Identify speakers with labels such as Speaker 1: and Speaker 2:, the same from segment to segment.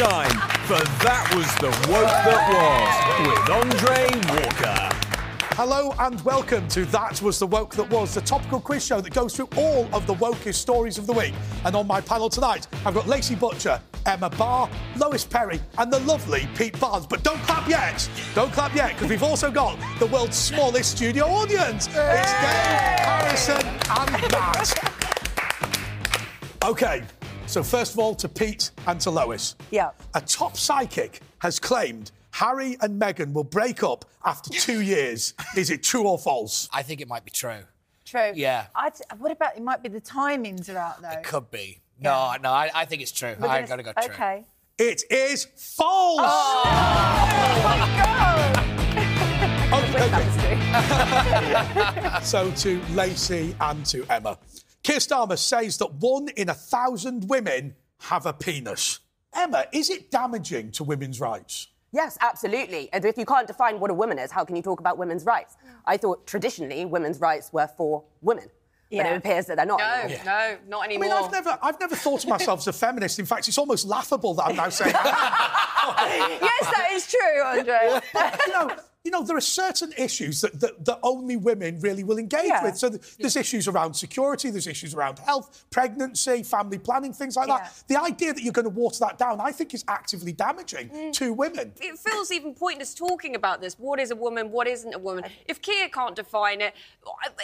Speaker 1: time for That Was the Woke That Was with Andre Walker.
Speaker 2: Hello and welcome to That Was the Woke That Was, the topical quiz show that goes through all of the wokest stories of the week. And on my panel tonight, I've got Lacey Butcher, Emma Barr, Lois Perry, and the lovely Pete Barnes. But don't clap yet. Don't clap yet, because we've also got the world's smallest studio audience. It's Dave, Harrison, and Matt. Okay, so first of all, to Pete and to Lois.
Speaker 3: Yeah.
Speaker 2: A top psychic has claimed Harry and Meghan will break up after two years. Is it true or false?
Speaker 4: I think it might be true.
Speaker 3: True.
Speaker 4: Yeah.
Speaker 3: I'd, what about it? Might be the timings are out though.
Speaker 4: It could be. No, no, I, I think it's true.
Speaker 3: We're
Speaker 4: I'm
Speaker 3: gonna-
Speaker 4: go true.
Speaker 3: Okay.
Speaker 2: It is false.
Speaker 3: Oh
Speaker 2: Okay, okay.
Speaker 3: That was true.
Speaker 2: So to Lacey and to Emma. Keir Starmer says that one in a thousand women have a penis. Emma, is it damaging to women's rights?
Speaker 5: Yes, absolutely. And if you can't define what a woman is, how can you talk about women's rights? I thought traditionally women's rights were for women. But it appears that they're not.
Speaker 6: No,
Speaker 5: anymore.
Speaker 6: no, not
Speaker 2: I
Speaker 6: anymore.
Speaker 2: mean, I've never, I've never thought of myself as a feminist. In fact, it's almost laughable that I'm now saying. That.
Speaker 3: Yes, that is true, Andre.
Speaker 2: you know, you know, there are certain issues that, that, that only women really will engage
Speaker 3: Yeah.
Speaker 2: with. So th- there's issues around security, there's issues around health, pregnancy, family planning, things like
Speaker 3: Yeah.
Speaker 2: that. The idea that you're going to water that down, I think, is actively damaging
Speaker 3: Mm.
Speaker 2: to women.
Speaker 6: it feels even pointless talking about this. What is a woman? What isn't a woman? If Keir can't define it,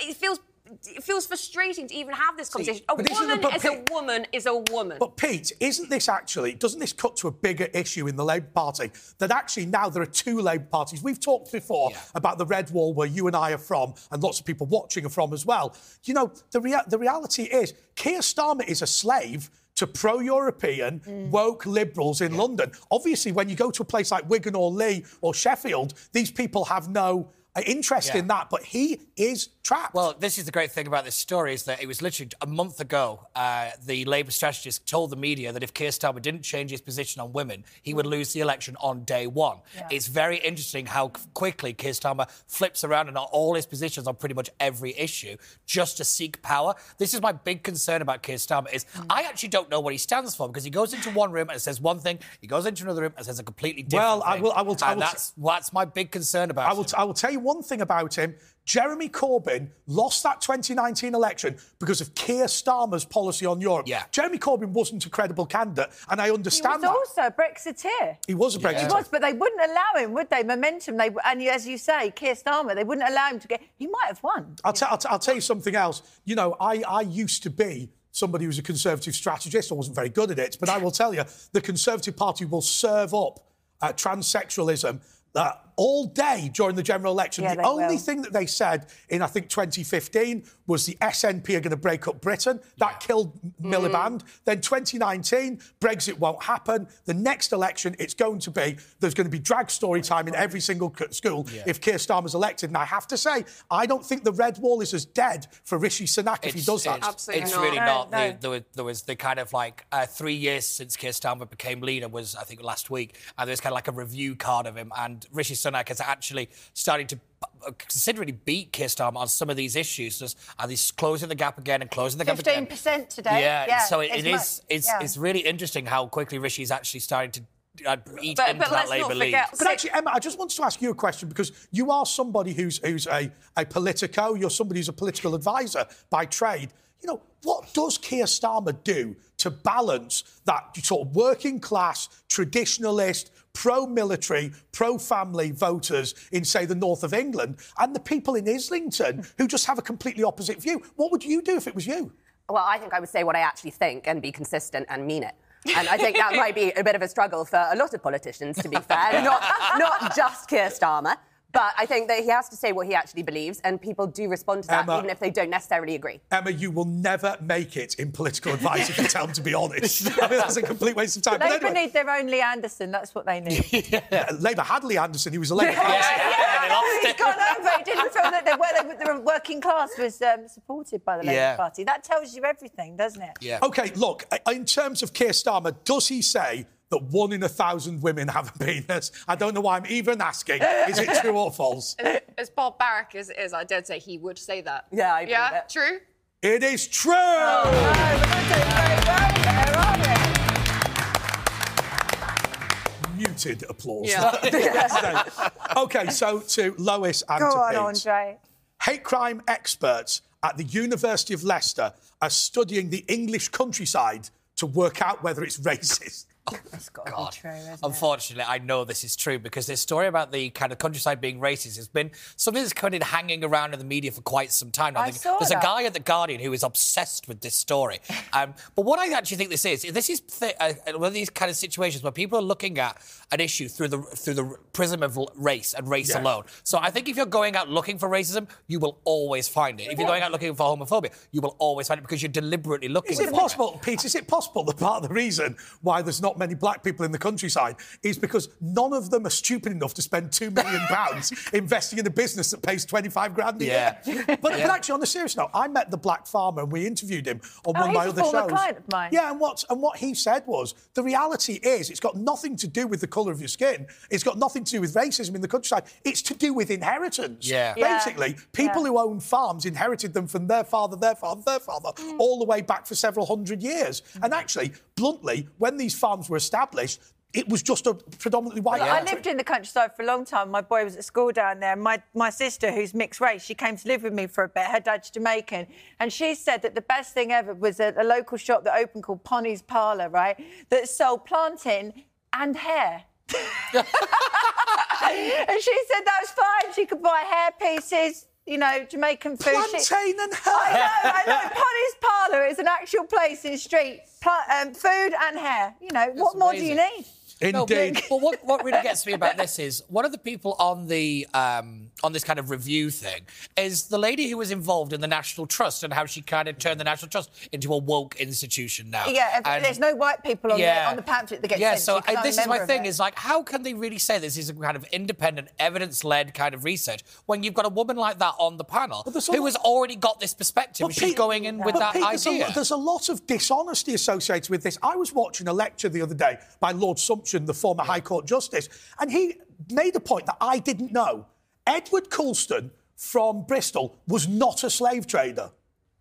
Speaker 6: it feels it feels frustrating to even have this conversation. a
Speaker 2: but this isn't
Speaker 6: woman
Speaker 2: about
Speaker 6: is a woman is a woman.
Speaker 2: But Pete, isn't this actually, doesn't this cut to a bigger issue in the Labour Party? That actually now there are two Labour parties. We've talked before
Speaker 4: Yeah.
Speaker 2: about the Red Wall, where you and I are from, and lots of people watching are from as well. You know, the, rea- the reality is, Keir Starmer is a slave to pro European, mm. woke liberals in London. Obviously, when you go to a place like Wigan or Leigh or Sheffield, these people have no interest
Speaker 4: Yeah.
Speaker 2: in that, but he is trapped.
Speaker 4: Well, this is the great thing about this story is that it was literally a month ago. Uh, the Labour strategist told the media that if Keir Starmer didn't change his position on women, he would lose the election on day one. It's very interesting how quickly Keir Starmer flips around on all his positions on pretty much every issue just to seek power. This is my big concern about Keir Starmer is I actually don't know what he stands for because he goes into one room and says one thing, he goes into another room and says a completely different
Speaker 2: Well, I
Speaker 4: thing.
Speaker 2: will- I will- I
Speaker 4: and
Speaker 2: will-
Speaker 4: that's that's my big concern about
Speaker 2: I will,
Speaker 4: him.
Speaker 2: I will tell you one thing about him. Jeremy Corbyn lost that 2019 election because of Keir Starmer's policy on Europe.
Speaker 4: Yeah.
Speaker 2: Jeremy Corbyn wasn't a credible candidate, and I understand that.
Speaker 3: He was
Speaker 2: understand that.
Speaker 3: also a Brexiteer.
Speaker 2: He was a Brexit.
Speaker 3: He was, but they wouldn't allow him, would they? Momentum. They and as you say, Keir Starmer. They wouldn't allow him to get. He might have won.
Speaker 2: I'll, t- I'll, t- I'll tell you something else. You know, I, I used to be somebody who's a Conservative strategist. I wasn't very good at it, but I will tell you, the Conservative Party will serve up uh, transsexualism uh, all day during the general election.
Speaker 3: Yeah,
Speaker 2: the only
Speaker 3: will.
Speaker 2: thing that they said in, I think, 2015 was the SNP are going to break up Britain. That killed Miliband. Then 2019, Brexit won't happen. The next election, it's going to be, there's going to be drag story time in every single c- school if Keir Starmer's elected. And I have to say, I don't think the red wall is as dead for Rishi Sunak if he does that.
Speaker 4: It's,
Speaker 6: Absolutely
Speaker 4: it's
Speaker 6: not.
Speaker 4: really
Speaker 3: No,
Speaker 4: not.
Speaker 3: no.
Speaker 4: The- There, was, there was the kind of like uh, three years since Keir Starmer became leader was I think last week, and there's kind of like a review card of him, and Rishi Sunak is actually starting to uh, considerably beat Keir Starmer on some of these issues, just, and he's closing the gap again and closing the gap
Speaker 3: Fifteen percent today.
Speaker 4: Yeah, so it,
Speaker 3: it's
Speaker 4: it
Speaker 3: much-
Speaker 4: It's
Speaker 3: yeah.
Speaker 4: it's really interesting how quickly Rishi is actually starting to. Uh, eat
Speaker 6: But-
Speaker 4: into
Speaker 6: but
Speaker 4: that
Speaker 6: let's not
Speaker 4: Labour lead.
Speaker 6: forget-
Speaker 2: But actually, Emma, I just wanted to ask you a question because you are somebody who's who's a, a politico, you're somebody who's a political advisor by trade. You know, what does Keir Starmer do to balance that sort of working class, traditionalist, pro military, pro family voters in, say, the north of England and the people in Islington who just have a completely opposite view? What would you do if it was you?
Speaker 5: Well, I think I would say what I actually think and be consistent and mean it. And I think that might be a bit of a struggle for a lot of politicians, to be fair, not, not just Keir Starmer. But I think that he has to say what he actually believes, and people do respond to that,
Speaker 2: Emma-
Speaker 5: even if they don't necessarily agree.
Speaker 2: Emma, you will never make it in political advice if you tell them to be honest. I mean, that's a complete waste of time. But
Speaker 3: Labour
Speaker 2: anyway,
Speaker 3: need their own Lee Anderson. That's what they need.
Speaker 2: uh, Labour had Lee Anderson, he was elected.
Speaker 3: He's gone over. He didn't feel that the, well, the, the working class was um, supported by the Labour
Speaker 4: Yeah.
Speaker 3: Party. That tells you everything, doesn't it?
Speaker 4: Yeah.
Speaker 2: Okay, look, uh, in terms of Keir Starmer, does he say that one in a thousand women have a penis? I don't know why I'm even asking. Is it true or false?
Speaker 6: as barbaric as it is, I dare say he would say that.
Speaker 5: Yeah, I believe
Speaker 6: yeah,
Speaker 5: it.
Speaker 6: true.
Speaker 2: It is true!
Speaker 3: Oh, no, we're not doing very well there,
Speaker 2: muted applause.
Speaker 6: Yeah.
Speaker 2: okay, so to Lois and
Speaker 3: Go
Speaker 2: to
Speaker 3: on,
Speaker 2: Pete.
Speaker 3: Andre.
Speaker 2: Hate crime experts at the University of Leicester are studying the English countryside to work out whether it's racist.
Speaker 3: It's got to be true, isn't it?
Speaker 4: Unfortunately, I know this is true because this story about the kind of countryside being racist has been something that's kind of hanging around in the media for quite some time now.
Speaker 3: I
Speaker 4: There's
Speaker 3: saw
Speaker 4: a
Speaker 3: that.
Speaker 4: guy at the Guardian who is obsessed with this story. Um, but what I actually think this is, this is th- uh, one of these kind of situations where people are looking at an issue through the through the prism of race and race
Speaker 2: Yeah.
Speaker 4: alone. So I think if you're going out looking for racism, you will always find it. If you're going out looking for homophobia, you will always find it because you're deliberately looking
Speaker 2: Is it
Speaker 4: for
Speaker 2: possible, Pete, is it possible that part of the reason why there's not many black people in the countryside is because none of them are stupid enough to spend two million pounds investing in a business that pays 25 grand a
Speaker 4: Yeah.
Speaker 2: year? But, but actually, on a serious note, I met the black farmer and we interviewed him on
Speaker 3: Oh,
Speaker 2: one of my
Speaker 3: a
Speaker 2: other
Speaker 3: former
Speaker 2: shows.
Speaker 3: client of mine.
Speaker 2: Yeah, and what, and what he said was the reality is it's got nothing to do with the colour of your skin. It's got nothing to do with racism in the countryside. It's to do with inheritance.
Speaker 4: Yeah.
Speaker 3: Yeah.
Speaker 2: Basically, people
Speaker 3: Yeah.
Speaker 2: who own farms inherited them from their father, their father, their father,
Speaker 3: Mm.
Speaker 2: all the way back for several hundred years. And actually, bluntly, when these farms were established, it was just a predominantly white.
Speaker 3: Well, I lived in the countryside for a long time. My boy was at school down there. My, my sister, who's mixed race, she came to live with me for a bit. Her dad's Jamaican. And she said that the best thing ever was a, a local shop that opened called Pony's Parlour, right? That sold plantain and hair. and she said that was fine. She could buy hair pieces, you know, Jamaican food. She-
Speaker 2: Plantain and
Speaker 3: I know, I know. Pony's Parlour is an actual place in street. Pla- um, food and hair. You know, what more do you
Speaker 4: amazing.
Speaker 3: Need?
Speaker 4: No, but-
Speaker 2: Indeed.
Speaker 4: but what, what really gets me about this is one of the people on the um, on this kind of review thing is the lady who was involved in the National Trust and how she kind of turned the National Trust into a woke institution now.
Speaker 3: Yeah,
Speaker 4: And-
Speaker 3: there's no white people on, the, on the pamphlet that gets
Speaker 4: yeah,
Speaker 3: sent.
Speaker 4: so
Speaker 3: to you, 'cause
Speaker 4: uh,
Speaker 3: I'm
Speaker 4: this is my thing:
Speaker 3: it.
Speaker 4: is like, how can they really say this is a kind of independent, evidence-led kind of research when you've got a woman like that on the panel who
Speaker 2: lot-
Speaker 4: has already got this perspective
Speaker 2: But
Speaker 4: and she's
Speaker 2: Pete-
Speaker 4: going in with
Speaker 2: but
Speaker 4: that
Speaker 2: Pete, there's a
Speaker 4: idea?
Speaker 2: There's a, lot of dishonesty associated with this. I was watching a lecture the other day by Lord Sumption, the former High Court Justice, and he made a point that I didn't know. Edward Colston from Bristol was not a slave trader.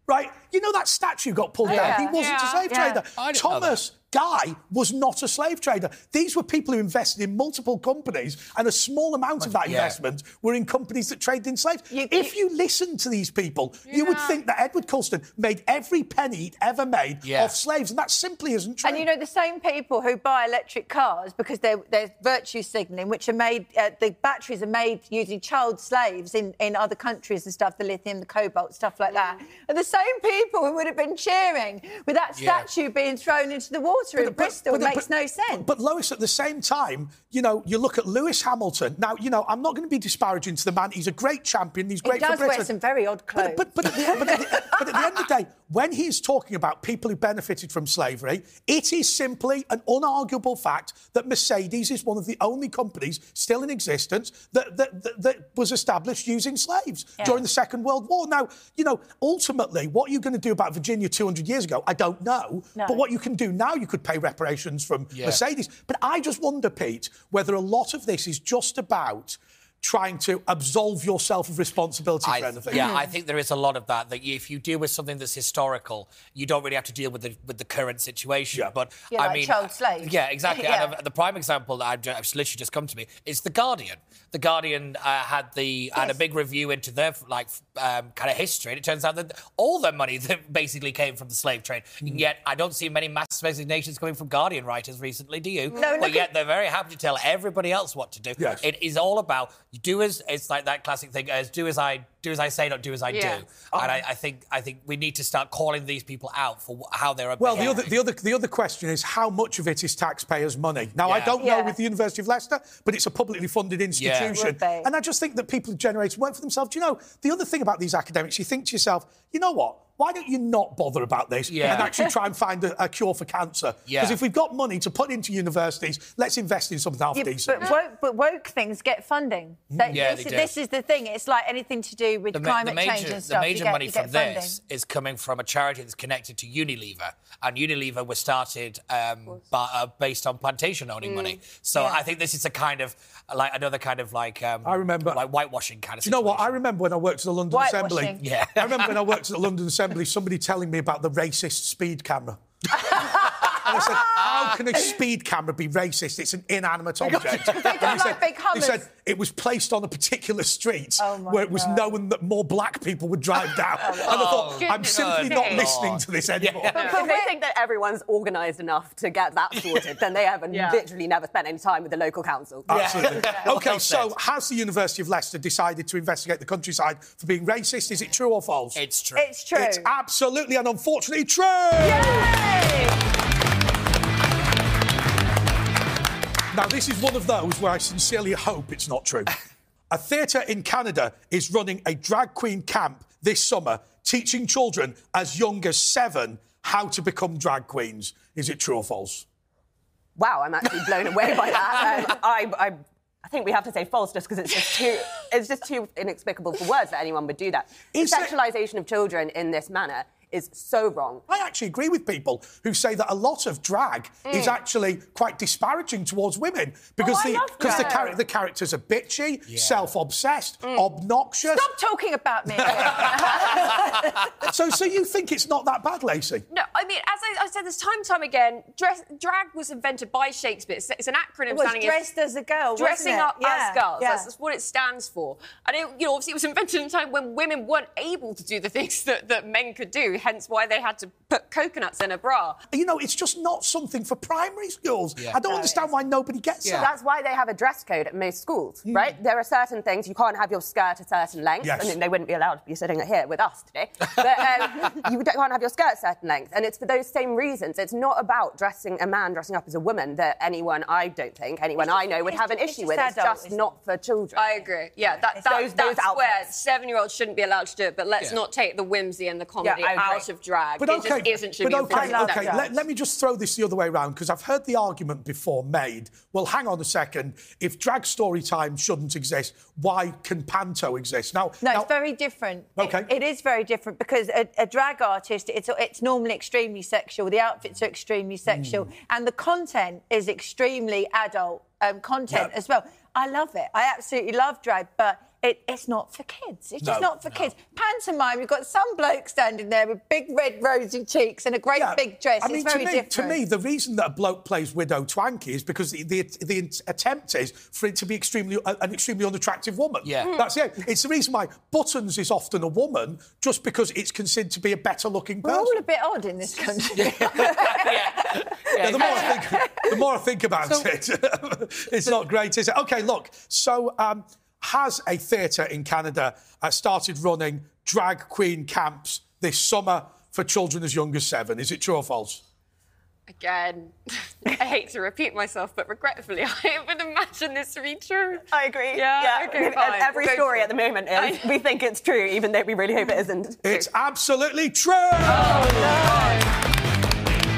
Speaker 2: Right? You know that statue got pulled
Speaker 3: Yeah.
Speaker 2: down? He wasn't a slave
Speaker 3: Yeah.
Speaker 2: trader.
Speaker 4: I didn't know that.
Speaker 2: Thomas Guy was not a slave trader. These were people who invested in multiple companies, and a small amount of that
Speaker 4: Yeah.
Speaker 2: investment were in companies that traded in slaves.
Speaker 3: You-
Speaker 2: if
Speaker 3: you-
Speaker 2: you listen to these people, you would think that Edward Colston made every penny he'd ever made
Speaker 4: Yeah.
Speaker 2: off slaves, and that simply isn't true.
Speaker 3: And you know, the same people who buy electric cars because they're, they're virtue signalling, which are made, uh, the batteries are made using child slaves in, in other countries and stuff, the lithium, the cobalt, stuff like that, are the same people who would have been cheering with that
Speaker 4: Yeah.
Speaker 3: statue being thrown into the water in Bristol.
Speaker 2: but-
Speaker 3: makes
Speaker 2: but-
Speaker 3: no sense.
Speaker 2: But, but Lois, at the same time, you know, you look at Lewis Hamilton. Now, you know, I'm not going to be disparaging to the man. He's a great champion. He's
Speaker 3: he
Speaker 2: great for
Speaker 3: does
Speaker 2: Britain.
Speaker 3: wear some very odd clothes.
Speaker 2: But, but, but, at the, but, at the, but at the end of the day, when he's talking about people who benefited from slavery, it is simply an unarguable fact that Mercedes is one of the only companies still in existence that, that, that, that was established using slaves during the Second World War. Now, you know, ultimately, what you're going to do about Virginia 200 years ago, I don't know.
Speaker 3: No.
Speaker 2: But what you can do now, you could pay reparations from
Speaker 4: Yeah.
Speaker 2: Mercedes. But I just wonder, Pete, whether a lot of this is just about trying to absolve yourself of responsibility
Speaker 4: I,
Speaker 2: for anything.
Speaker 4: yeah, I think there is a lot of that. That if you deal with something that's historical, you don't really have to deal with the with the current situation.
Speaker 2: Yeah.
Speaker 4: But
Speaker 3: Yeah,
Speaker 4: I
Speaker 3: like
Speaker 4: mean,
Speaker 3: child slaves.
Speaker 4: Yeah, exactly.
Speaker 3: Yeah.
Speaker 4: And uh, the prime example that I've, ju- I've literally just come to me is the Guardian. The Guardian uh, had the had a big review into their like um, kind of history, and it turns out that all their money that basically came from the slave trade.
Speaker 3: Mm.
Speaker 4: And yet, I don't see many mass resignations coming from Guardian writers recently. Do you?
Speaker 3: No,
Speaker 4: no.
Speaker 3: but
Speaker 4: yet they're very happy to tell everybody else what to do.
Speaker 2: Yes.
Speaker 4: It is all about you do as it's like that classic thing as do as I do as I say, not do as I
Speaker 6: Yeah.
Speaker 4: do. And I, um, I think I think we need to start calling these people out for how they're
Speaker 2: Well, the other, the other, the other question is how much of it is taxpayers' money. Now, I don't know with the University of Leicester, but it's a publicly funded institution,
Speaker 3: Would be.
Speaker 2: and I just think that people who generate work for themselves. Do you know the other thing about these academics? You think to yourself, you know what? Why don't you not bother about this
Speaker 4: Yeah.
Speaker 2: and actually try and find a, a cure for cancer?
Speaker 4: Yeah.
Speaker 2: Because if we've got money to put into universities, let's invest in something half
Speaker 3: Yeah,
Speaker 2: decent.
Speaker 3: but, woke, but woke things get funding. They-
Speaker 4: Yeah,
Speaker 3: this,
Speaker 4: they
Speaker 3: this is the thing. It's like anything to do with
Speaker 4: the,
Speaker 3: climate
Speaker 4: the major,
Speaker 3: change and stuff.
Speaker 4: the
Speaker 3: major get,
Speaker 4: money from
Speaker 3: get funding.
Speaker 4: this is coming from a charity that's connected to Unilever, and Unilever was started um, by, uh, based on plantation owning money. So
Speaker 3: Yeah.
Speaker 4: I think this is a kind of like another kind of like um,
Speaker 2: I remember-
Speaker 4: like whitewashing kind of.
Speaker 2: Do you know what? I remember when I worked at the London Assembly.
Speaker 4: Yeah.
Speaker 2: I remember when I worked at the London Assembly, somebody telling me about the racist speed camera. and I said, how can a speed camera be racist? It's an inanimate object.
Speaker 3: They don't
Speaker 2: And he
Speaker 3: like
Speaker 2: said,
Speaker 3: big
Speaker 2: He
Speaker 3: Hummers.
Speaker 2: said it was placed on a particular street
Speaker 3: Oh,
Speaker 2: where it was
Speaker 3: God.
Speaker 2: known that more black people would drive down. Oh and I thought, I'm
Speaker 6: Goodness
Speaker 2: simply not
Speaker 6: sake.
Speaker 2: listening to this anymore.
Speaker 5: If they think that everyone's organised enough to get that sorted, then they have
Speaker 6: Yeah.
Speaker 5: literally never spent any time with the local council.
Speaker 2: Absolutely. Okay, so
Speaker 4: said.
Speaker 2: has the University of Leicester decided to investigate the countryside for being racist? Is it true or false?
Speaker 4: It's true.
Speaker 3: It's true.
Speaker 2: It's absolutely and unfortunately true.
Speaker 3: Yay!
Speaker 2: Now, this is one of those where I sincerely hope it's not true. a theatre in Canada is running a drag queen camp this summer, teaching children as young as seven how to become drag queens. Is it true or false?
Speaker 5: Wow, I'm actually blown away by that. Um, I, I, I think we have to say false just because it's just too it's just too inexplicable for words that anyone would do that.
Speaker 2: Is
Speaker 5: the
Speaker 2: it-
Speaker 5: sexualisation of children in this manner is so wrong.
Speaker 2: I actually agree with people who say that a lot of drag is actually quite disparaging towards women because
Speaker 5: Mm. Oh,
Speaker 2: the because the, char- the characters are bitchy, self-obsessed, obnoxious.
Speaker 3: Stop talking about me.
Speaker 2: So, so you think it's not that bad, Lacey?
Speaker 6: No, I mean, as I, I said this time and time again, dress, drag was invented by Shakespeare. It's, it's an acronym
Speaker 3: It was
Speaker 6: standing
Speaker 3: dressed as a girl, wasn't
Speaker 6: dressing
Speaker 3: it?
Speaker 6: up
Speaker 3: Yeah,
Speaker 6: as girls.
Speaker 3: yeah.
Speaker 6: That's, that's what it stands for. And it, you know, obviously, it was invented in a time when women weren't able to do the things that, that men could do. Hence, why they had to put coconuts in a bra.
Speaker 2: You know, it's just not something for primary schools.
Speaker 4: Yeah.
Speaker 2: I don't
Speaker 3: No,
Speaker 2: understand why nobody gets
Speaker 4: Yeah.
Speaker 2: that.
Speaker 5: That's why they have a dress code at most schools, right? There are certain things you can't have your skirt a certain length.
Speaker 2: Yes.
Speaker 5: I mean, they wouldn't be allowed to be sitting here with us today. But um, you can't have your skirt a certain length, and it's for those same reasons. It's not about dressing a man dressing up as a woman that anyone, I don't think, anyone I know would have an
Speaker 3: just-
Speaker 5: issue
Speaker 3: it's
Speaker 5: with.
Speaker 3: just
Speaker 5: It's just
Speaker 3: isn't
Speaker 5: not for children.
Speaker 6: I agree. Yeah, that, that,
Speaker 5: those- those
Speaker 6: that's where
Speaker 5: outfits.
Speaker 6: seven-year-olds shouldn't be allowed to do it. But let's
Speaker 4: Yeah.
Speaker 6: not take the whimsy and the comedy
Speaker 5: I agree.
Speaker 6: out of drag.
Speaker 2: But
Speaker 6: it
Speaker 2: okay,
Speaker 6: just isn't should
Speaker 2: but okay, okay. Let, let me just throw this the other way around because I've heard the argument before made. Well, hang on a second. If drag story time shouldn't exist, why can panto exist? Now,
Speaker 3: No,
Speaker 2: now,
Speaker 3: it's very different. It-
Speaker 2: Okay.
Speaker 3: it is very different because a, a drag artist, it's, it's normally extremely sexual. The outfits are extremely sexual, and the content is extremely adult um, content
Speaker 2: Yeah.
Speaker 3: as well. I love it. I absolutely love drag, but it, it's not for kids. It's just not for kids. Pantomime, you've got some bloke standing there with big red rosy cheeks and a great
Speaker 2: Yeah,
Speaker 3: big dress.
Speaker 2: I mean,
Speaker 3: it's very
Speaker 2: to me,
Speaker 3: different.
Speaker 2: to me, the reason that a bloke plays widow Twankey is because the, the, the attempt is for it to be extremely an extremely unattractive woman.
Speaker 4: Yeah. Mm.
Speaker 2: that's it. It's the reason why Buttons is often a woman, just because it's considered to be a better looking
Speaker 3: We're
Speaker 2: person.
Speaker 3: all a bit odd in this country.
Speaker 2: Yeah, the more I think, the more I think about it, it's not great, is it? Okay, look. So, um, has a theatre in Canada uh, started running drag queen camps this summer for children as young as seven? Is it true or false?
Speaker 6: Again, I hate to repeat myself, but regretfully, I would imagine this to be true.
Speaker 5: I agree.
Speaker 6: Yeah, okay,
Speaker 5: And
Speaker 6: fine.
Speaker 5: Every
Speaker 6: Go
Speaker 5: story at the moment is
Speaker 6: I-
Speaker 5: we think it's true, even though we really hope it isn't.
Speaker 2: It's absolutely true.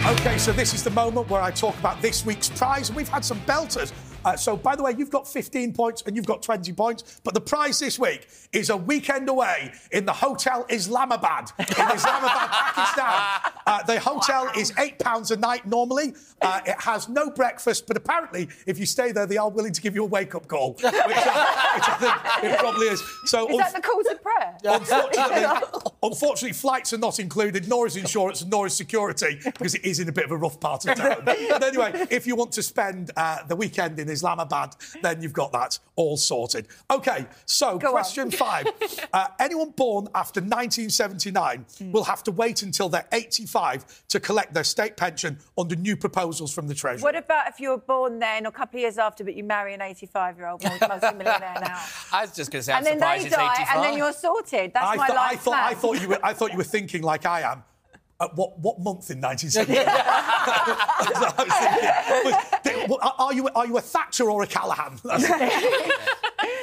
Speaker 2: Okay, so this is the moment where I talk about this week's prize, and we've had some belters. Uh, so, by the way, you've got 15 points and you've got 20 points, but the prize this week is a weekend away in the Hotel Islamabad in Islamabad, Pakistan. Uh, the hotel is £8 a night normally. Uh, it has no breakfast, but apparently, if you stay there, they are willing to give you a wake up call, which, I, which I think it probably is. So,
Speaker 3: is that the call to prayer?
Speaker 2: Unfortunately, unfortunately, flights are not included, nor is insurance, nor is security, because it is in a bit of a rough part of town. but anyway, if you want to spend uh, the weekend in Islamabad, then you've got that all sorted. Okay, so
Speaker 3: Go on.
Speaker 2: question five. Uh, anyone born after 1979 will have to wait until they're 85 to collect their state pension under new proposals from the Treasury.
Speaker 3: What about if you were born then, or a couple of years after, but you marry an 85-year-old multi-millionaire now?
Speaker 4: I was just going to say, I'm
Speaker 3: and then they die,
Speaker 4: 85.
Speaker 3: and then you're sorted. That's
Speaker 2: I,
Speaker 3: my
Speaker 2: thought-
Speaker 3: life
Speaker 2: I thought, I
Speaker 3: plan.
Speaker 2: thought you were. I thought you were thinking like I am. At what what month in 1970? are you are you a Thatcher or a Callaghan?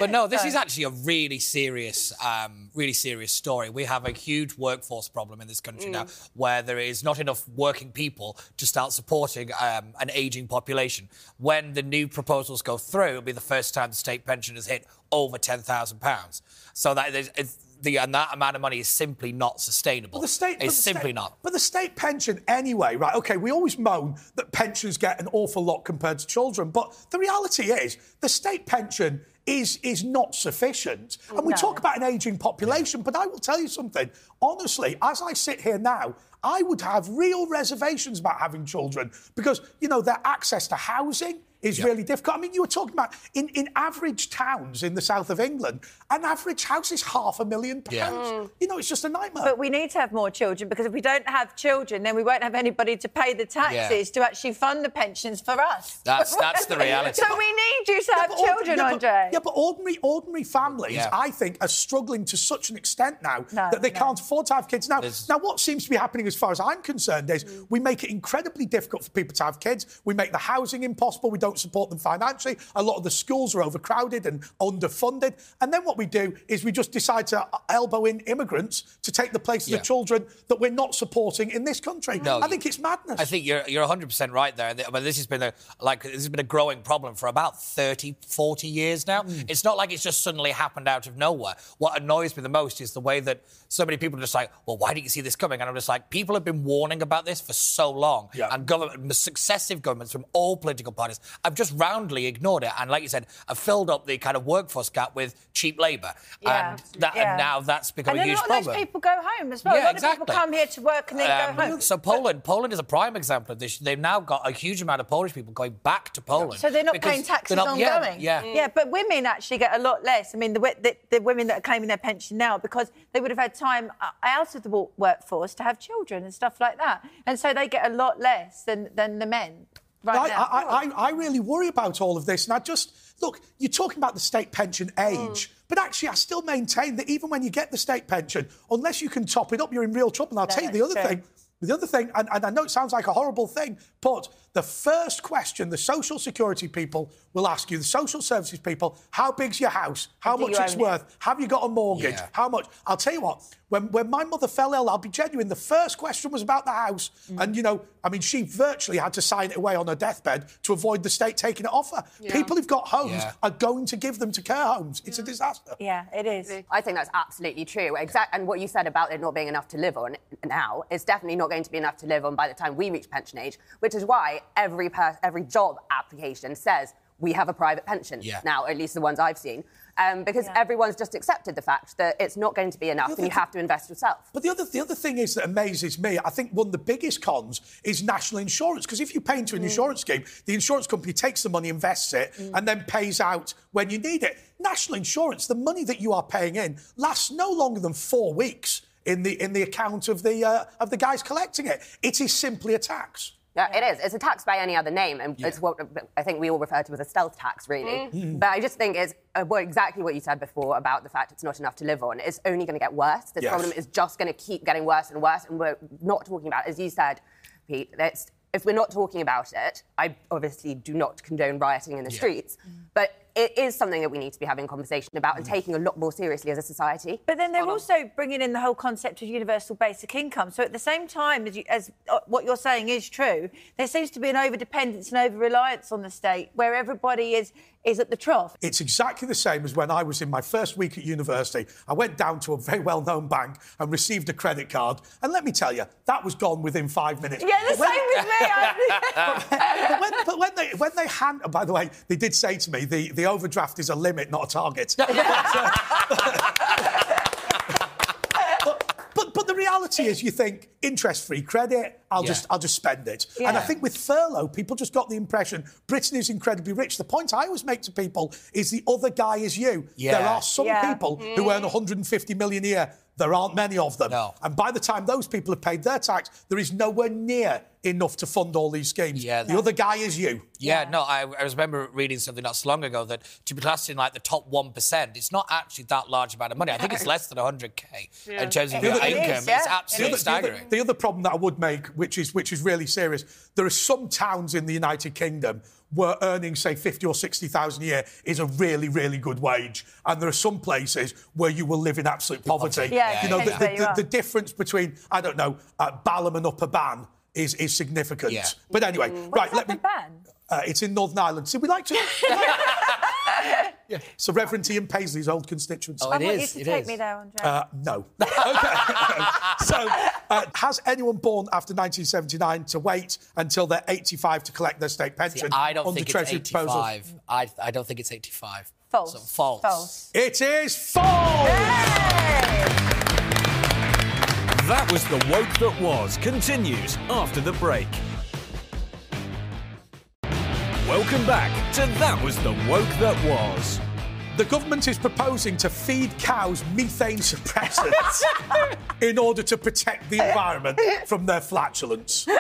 Speaker 4: But no, this is actually a really serious, um, really serious story. We have a huge workforce problem in this country now, where there is not enough working people to start supporting um, an aging population. When the new proposals go through, it'll be the first time the state pension has hit over ten thousand pounds. So that is. It's, the, and that amount of money is simply not sustainable.
Speaker 2: the state, but
Speaker 4: it's
Speaker 2: the
Speaker 4: simply
Speaker 2: state-
Speaker 4: not.
Speaker 2: But the state pension, anyway, right? Okay, we always moan that pensions get an awful lot compared to children, but the reality is the state pension is is not sufficient. And we talk about an ageing population, but I will tell you something. Honestly, as I sit here now, I would have real reservations about having children because, you know, their access to housing is
Speaker 4: Yeah.
Speaker 2: really difficult. I mean, you were talking about in, in average towns in the south of England, an average house is half a million pounds.
Speaker 4: Yeah. Mm.
Speaker 2: You know, it's just a nightmare.
Speaker 3: But we need to have more children because if we don't have children, then we won't have anybody to pay the taxes to actually fund the pensions for us.
Speaker 4: That's- that's the reality.
Speaker 3: so we need you to have
Speaker 2: but
Speaker 3: children,
Speaker 2: yeah, but-
Speaker 3: Andre.
Speaker 2: yeah, but ordinary ordinary families,
Speaker 4: Yeah.
Speaker 2: I think, are struggling to such an extent now
Speaker 3: No,
Speaker 2: that they
Speaker 3: no.
Speaker 2: can't afford to have kids. Now,
Speaker 4: There's-
Speaker 2: now, what seems to be happening, as far as I'm concerned, is mm. we make it incredibly difficult for people to have kids. We make the housing impossible. We don't support them financially. A lot of the schools are overcrowded and underfunded. And then what we do is we just decide to elbow in immigrants to take the place of
Speaker 4: Yeah.
Speaker 2: the children that we're not supporting in this country.
Speaker 4: No,
Speaker 2: I think it's madness.
Speaker 4: I think you're you're 100 percent right there. But this has been a like this has been a growing problem for about 30, 40 years now.
Speaker 2: Hmm.
Speaker 4: It's not like it's just suddenly happened out of nowhere. What annoys me the most is the way that so many people are just like, well, why didn't you see this coming? And I'm just like, people have been warning about this for so long,
Speaker 2: Yeah.
Speaker 4: and government successive governments from all political parties have just roundly ignored it. And like you said, I've filled up the kind of workforce gap with cheap labour,
Speaker 3: Yeah.
Speaker 4: and that
Speaker 3: Yeah.
Speaker 4: and now that's become
Speaker 3: and
Speaker 4: a
Speaker 3: then
Speaker 4: huge
Speaker 3: a lot
Speaker 4: problem.
Speaker 3: of those people go home as well.
Speaker 4: Yeah,
Speaker 3: a lot
Speaker 4: exactly.
Speaker 3: of people come here to work and then
Speaker 4: Um,
Speaker 3: go home.
Speaker 4: So Poland, Poland is a prime example of this. They've now got a huge amount of Polish people going back to Poland.
Speaker 3: So they're not paying taxes
Speaker 4: they're not- yeah,
Speaker 3: ongoing.
Speaker 4: Yeah,
Speaker 3: yeah. But women actually get a lot less. I mean, the, the, the women that are claiming their pension now because they would have had time out of the workforce to have children and stuff like that, and so they get a lot less than than the men. Right
Speaker 2: I. I, I, I really worry about all of this. And I just, look, you're talking about the state pension age, mm. but actually, I still maintain that even when you get the state pension, unless you can top it up, you're in real trouble. And I'll
Speaker 3: No,
Speaker 2: tell you the other
Speaker 3: true.
Speaker 2: thing. The other thing, and, and I know it sounds like a horrible thing, but the first question the social security people will ask you, the social services people, how big's your house? How much it's
Speaker 3: own it?
Speaker 2: worth? Have you got a mortgage?
Speaker 4: Yeah.
Speaker 2: How much? I'll tell you what, when, when my mother fell ill, I'll be genuine, the first question was about the house.
Speaker 3: Mm.
Speaker 2: And, you know, I mean, she virtually had to sign it away on her deathbed to avoid the state taking it off her. People who've got homes
Speaker 4: Yeah.
Speaker 2: are going to give them to care homes. It's a disaster.
Speaker 3: yeah, it is.
Speaker 5: I think that's absolutely true. Exact, and what you said about it not being enough to live on now is definitely not going to be enough to live on by the time we reach pension age. Which is why every per- every job application says we have a private pension
Speaker 4: Yeah.
Speaker 5: now, at least the ones I've seen, um, because
Speaker 3: Yeah.
Speaker 5: everyone's just accepted the fact that it's not going to be enough, and you have to invest yourself.
Speaker 2: But the other, the other thing is that amazes me, I think one of the biggest cons is national insurance. Because if you pay into an insurance scheme, the insurance company takes the money, invests it, and then pays out when you need it. National insurance, the money that you are paying in, lasts no longer than four weeks in the in the account of the uh, of the guys collecting it. It is simply a tax.
Speaker 5: Yeah, it is. It's a tax by any other name, and it's what I think we all refer to as a stealth tax, really. But I just think it's uh, exactly what you said before about the fact it's not enough to live on. It's only going to get worse. This
Speaker 2: Yes.
Speaker 5: problem is just going to keep getting worse and worse, and we're not talking about, as you said, Pete. That's if we're not talking about it, I obviously do not condone rioting in the streets, but it is something that we need to be having a conversation about and taking a lot more seriously as a society.
Speaker 3: But then they're also bringing in the whole concept of universal basic income. So at the same time as, you, as uh, what you're saying is true, there seems to be an over dependence and over reliance on the state, where everybody is is at the trough.
Speaker 2: It's exactly the same as when I was in my first week at university. I went down to a very well known bank and received a credit card. And let me tell you, that was gone within five minutes.
Speaker 3: Yeah, the
Speaker 2: But when-
Speaker 3: same with me. I-
Speaker 2: but when, but when they when they hand, by the way, they did say to me the, the overdraft is a limit, not a target. but, uh, but, but but the reality is, you think interest-free credit, I'll
Speaker 4: Yeah.
Speaker 2: just I'll just spend it. And I think with furlough, people just got the impression Britain is incredibly rich. The point I always make to people is the other guy is you.
Speaker 4: Yeah.
Speaker 2: There are some
Speaker 3: Yeah.
Speaker 2: people who earn 150 million a year. There aren't many of them.
Speaker 4: No.
Speaker 2: And by the time those people have paid their tax, there is nowhere near enough to fund all these schemes.
Speaker 4: Yeah.
Speaker 2: The other guy is you.
Speaker 4: Yeah, no, I, I remember reading something not so long ago that to be classed in like the top 1%, it's not actually that large amount of money. I think it's less than 100k in terms of
Speaker 3: It
Speaker 4: your
Speaker 3: is,
Speaker 4: income.
Speaker 3: yeah.
Speaker 4: It's
Speaker 3: It
Speaker 4: absolutely
Speaker 2: the, other,
Speaker 4: staggering.
Speaker 2: the other problem that I would make, which is which is really serious, there are some towns in the United Kingdom where earning, say, fifty or sixty thousand a year is a really, really good wage, and there are some places where you will live in absolute poverty.
Speaker 3: Yeah,
Speaker 2: you know,
Speaker 3: yeah,
Speaker 2: the,
Speaker 3: yeah.
Speaker 2: the, the, the difference between I don't know uh, Balham and Upper Bann is is significant.
Speaker 4: Yeah.
Speaker 2: But anyway, right, let me.
Speaker 3: the ban?
Speaker 2: Uh, it's in Northern Ireland. See, we like to. yeah. So Reverend Ian Paisley's old constituency.
Speaker 4: Oh,
Speaker 3: I
Speaker 4: it
Speaker 3: want
Speaker 4: is,
Speaker 3: you
Speaker 4: it
Speaker 3: to take
Speaker 4: is.
Speaker 3: me there, Andre.
Speaker 2: Uh, no. okay. so, uh, has anyone born after 1979 to wait until they're 85 to collect their state pension?
Speaker 4: I don't
Speaker 2: under
Speaker 4: think
Speaker 2: Treasury
Speaker 4: it's 85. I, I don't think it's 85.
Speaker 3: False.
Speaker 4: So false.
Speaker 3: False.
Speaker 2: It is false.
Speaker 1: That was the woke that was. Continues after the break. Welcome back to That Was the Woke That Was.
Speaker 2: The government is proposing to feed cows methane suppressants in order to protect the environment from their flatulence.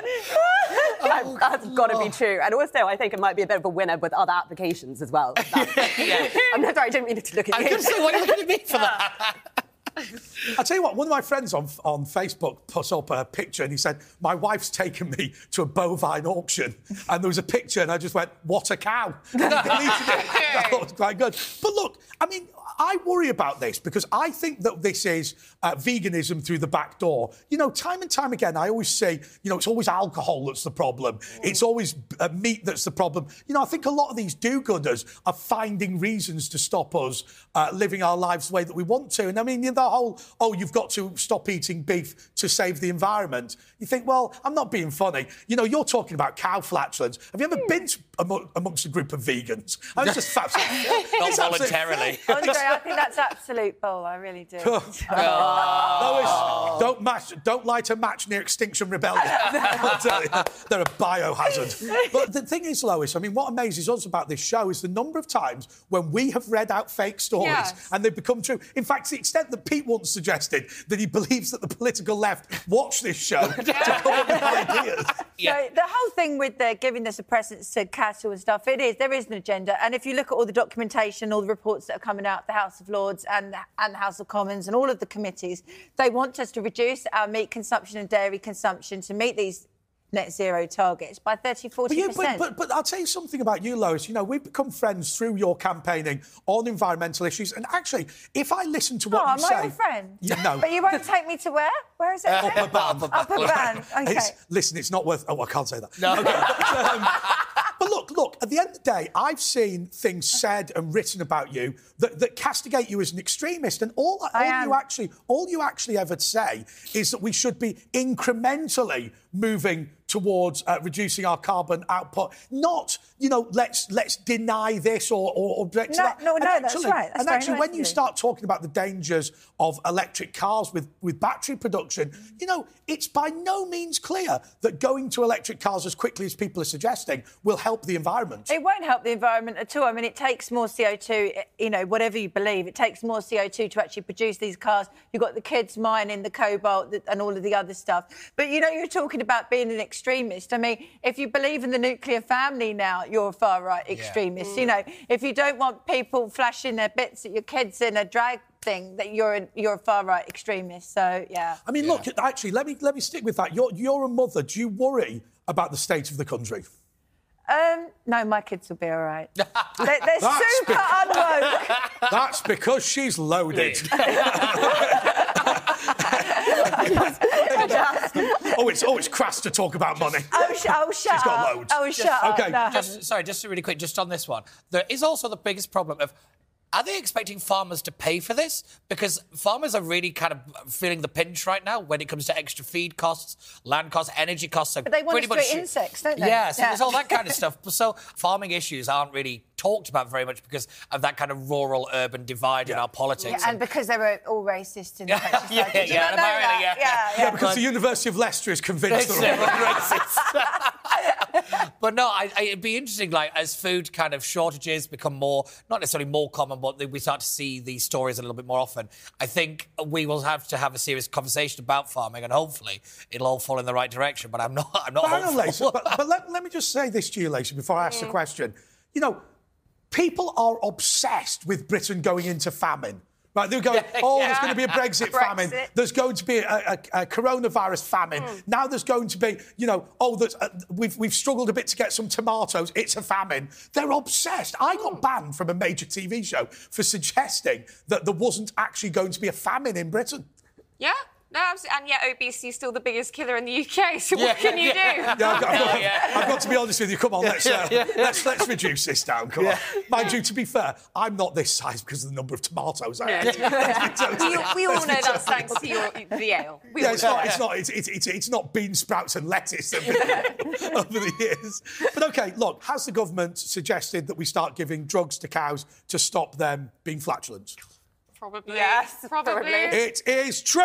Speaker 5: That- That's got to be true. And also, I think it might be a bit of a winner with other applications as well. That- I'm sorry, I didn't mean to look at
Speaker 4: I
Speaker 5: you.
Speaker 4: can see what are you looking at me for that.
Speaker 2: I'll tell you what, one of my friends on, on Facebook put up a picture and he said, My wife's taken me to a bovine auction. And there was a picture and I just went, What a cow. And he deleted it. That was quite good. But look, I mean, I worry about this because I think that this is uh, veganism through the back door. You know, time and time again, I always say, you know, it's always alcohol that's the problem. It's always uh, meat that's the problem. You know, I think a lot of these do-gooders are finding reasons to stop us uh, living our lives the way that we want to. And I mean, you know, the oh, whole, oh, you've got to stop eating beef to save the environment. You think, well, I'm not being funny. You know, you're talking about cow flatulence. Have you ever hmm. been to, among, amongst a group of vegans? I was just absolutely,
Speaker 4: Not
Speaker 2: it's
Speaker 4: voluntarily.
Speaker 3: Andre, I think that's absolute bull. I really do.
Speaker 2: Lois, oh. don't match, don't light a match near Extinction Rebellion. I'll tell you, they're a biohazard. But the thing is, Lois, I mean, what amazes us about this show is the number of times when we have read out fake stories
Speaker 6: Yes.
Speaker 2: and they've become true. In fact, to the extent that Pete once suggested that he believes that the political left watch this show to come up with ideas.
Speaker 3: So the whole thing with the giving the suppressants to cattle and stuff, it is there is an agenda. And if you look at all the documentation, all the reports that are coming out, the House of Lords and and the House of Commons and all of the committees, they want us to reduce our meat consumption and dairy consumption to meet these net zero targets by 30, 40
Speaker 2: But, you,
Speaker 3: percent.
Speaker 2: but, but, but I'll tell you something about you, Lois. You know, we've become friends through your campaigning on environmental issues. And actually, if I listen to what
Speaker 3: Oh,
Speaker 2: you
Speaker 3: am
Speaker 2: say...
Speaker 3: I your friend?
Speaker 2: Yeah, no.
Speaker 3: But you won't take me to where? Where is it?
Speaker 2: Upper Bann.
Speaker 3: Upper Bann. Okay.
Speaker 2: It's- listen, it's not worth. Oh, I can't say that. No. Okay. But, um, but look, look. At the end of the day, I've seen things uh-huh. said and written about you that, that castigate you as an extremist, and all, all
Speaker 3: am.
Speaker 2: you actually, all you actually ever say is that we should be incrementally moving towards uh, reducing our carbon output. Not, you know, let's let's deny this or, or object to
Speaker 3: No,
Speaker 2: that.
Speaker 3: no,
Speaker 2: And
Speaker 3: no, that's right. That's
Speaker 2: and actually, when
Speaker 3: you
Speaker 2: start talking about the dangers of electric cars with, with battery production, you know, it's by no means clear that going to electric cars as quickly as people are suggesting will help the environment.
Speaker 3: It won't help the environment at all. I mean, it takes more CO2, you know, whatever you believe, it takes more CO2 to actually produce these cars. You've got the kids mining the cobalt and all of the other stuff. But, you know, you're talking about being an extremist. I mean, if you believe in the nuclear family now, you're a far right extremist. You know, if you don't want people flashing their bits at your kids in a drag thing, that you're a, you're a far right extremist. So, yeah.
Speaker 2: I mean, look, actually, let me let me stick with that. You're, you're a mother. Do you worry about the state of the country?
Speaker 3: Um, no, my kids will be all right. they're they're
Speaker 2: That's
Speaker 3: super unwoke.
Speaker 2: That's because she's loaded. oh, it's oh, it's crass to talk about money.
Speaker 3: Oh, sh- oh, shut
Speaker 2: She's got
Speaker 3: up.
Speaker 2: loads.
Speaker 3: Oh, shut
Speaker 2: Okay.
Speaker 3: up. No,
Speaker 4: Just, sorry, just really quick, just on this one. There is also the biggest problem of. Are they expecting farmers to pay for this? Because farmers are really kind of feeling the pinch right now when it comes to extra feed costs, land costs, energy costs. So
Speaker 3: But they want
Speaker 4: pretty
Speaker 3: to
Speaker 4: much
Speaker 3: insects, don't they?
Speaker 4: Yeah, so
Speaker 3: Yeah.
Speaker 4: there's all that kind of stuff. So farming issues aren't really talked about very much because of that kind of rural-urban divide in our politics.
Speaker 3: Yeah, and because they were all racist in the
Speaker 4: Yeah,
Speaker 3: countryside.
Speaker 4: yeah, yeah,
Speaker 3: not know
Speaker 4: apparently,
Speaker 3: that?
Speaker 4: yeah.
Speaker 3: yeah, yeah.
Speaker 2: Because the University of Leicester is convinced
Speaker 4: It's
Speaker 2: they're all-
Speaker 4: racist. but no, I, I, it'd be interesting, like, as food kind of shortages become more, not necessarily more common, but we start to see these stories a little bit more often. I think we will have to have a serious conversation about farming, and hopefully it'll all fall in the right direction. But I'm not, I'm not
Speaker 2: But hang on,
Speaker 4: hopeful.
Speaker 2: Lacey, but, but let, let me just say this to you, Lacey, before I ask the mm. question. You know, people are obsessed with Britain going into famine. Right, they're going, oh, there's going to be a Brexit, famine. There's going to be a, a, a coronavirus famine. Now there's going to be, you know, oh, there's, uh, we've, we've struggled a bit to get some tomatoes. It's a famine. They're obsessed. I got banned from a major TV show for suggesting that there wasn't actually going to be a famine in Britain.
Speaker 6: Yeah. No, absolutely. And yet obesity is still the biggest killer in the UK. So
Speaker 4: Yeah,
Speaker 6: what can you
Speaker 4: yeah.
Speaker 6: do?
Speaker 2: Yeah, I've, got, I've, got,
Speaker 4: Yeah.
Speaker 2: I've got to be honest with you. Come on, let's, uh,
Speaker 4: yeah, yeah.
Speaker 2: let's let's reduce this down. Come on. Mind you, to be fair, I'm not this size because of the number of tomatoes I ate. Let's be totally-
Speaker 6: we, we all know that's thanks to your, the ale. We
Speaker 2: Yeah, it's not. It's not. It's, it's, it's, it's not bean sprouts and lettuce that we've over the years. But okay, look, has the government suggested that we start giving drugs to cows to stop them being flatulent?
Speaker 6: Probably.
Speaker 5: Yes,
Speaker 6: probably.
Speaker 5: probably.
Speaker 2: It is true.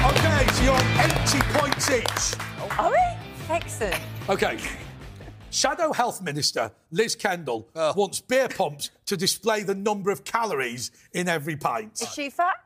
Speaker 2: Okay, so you're on 80 points each.
Speaker 3: Are we? Excellent.
Speaker 2: Okay. Shadow Health Minister Liz Kendall oh. wants beer pumps to display the number of calories in every pint.
Speaker 3: Is she fat?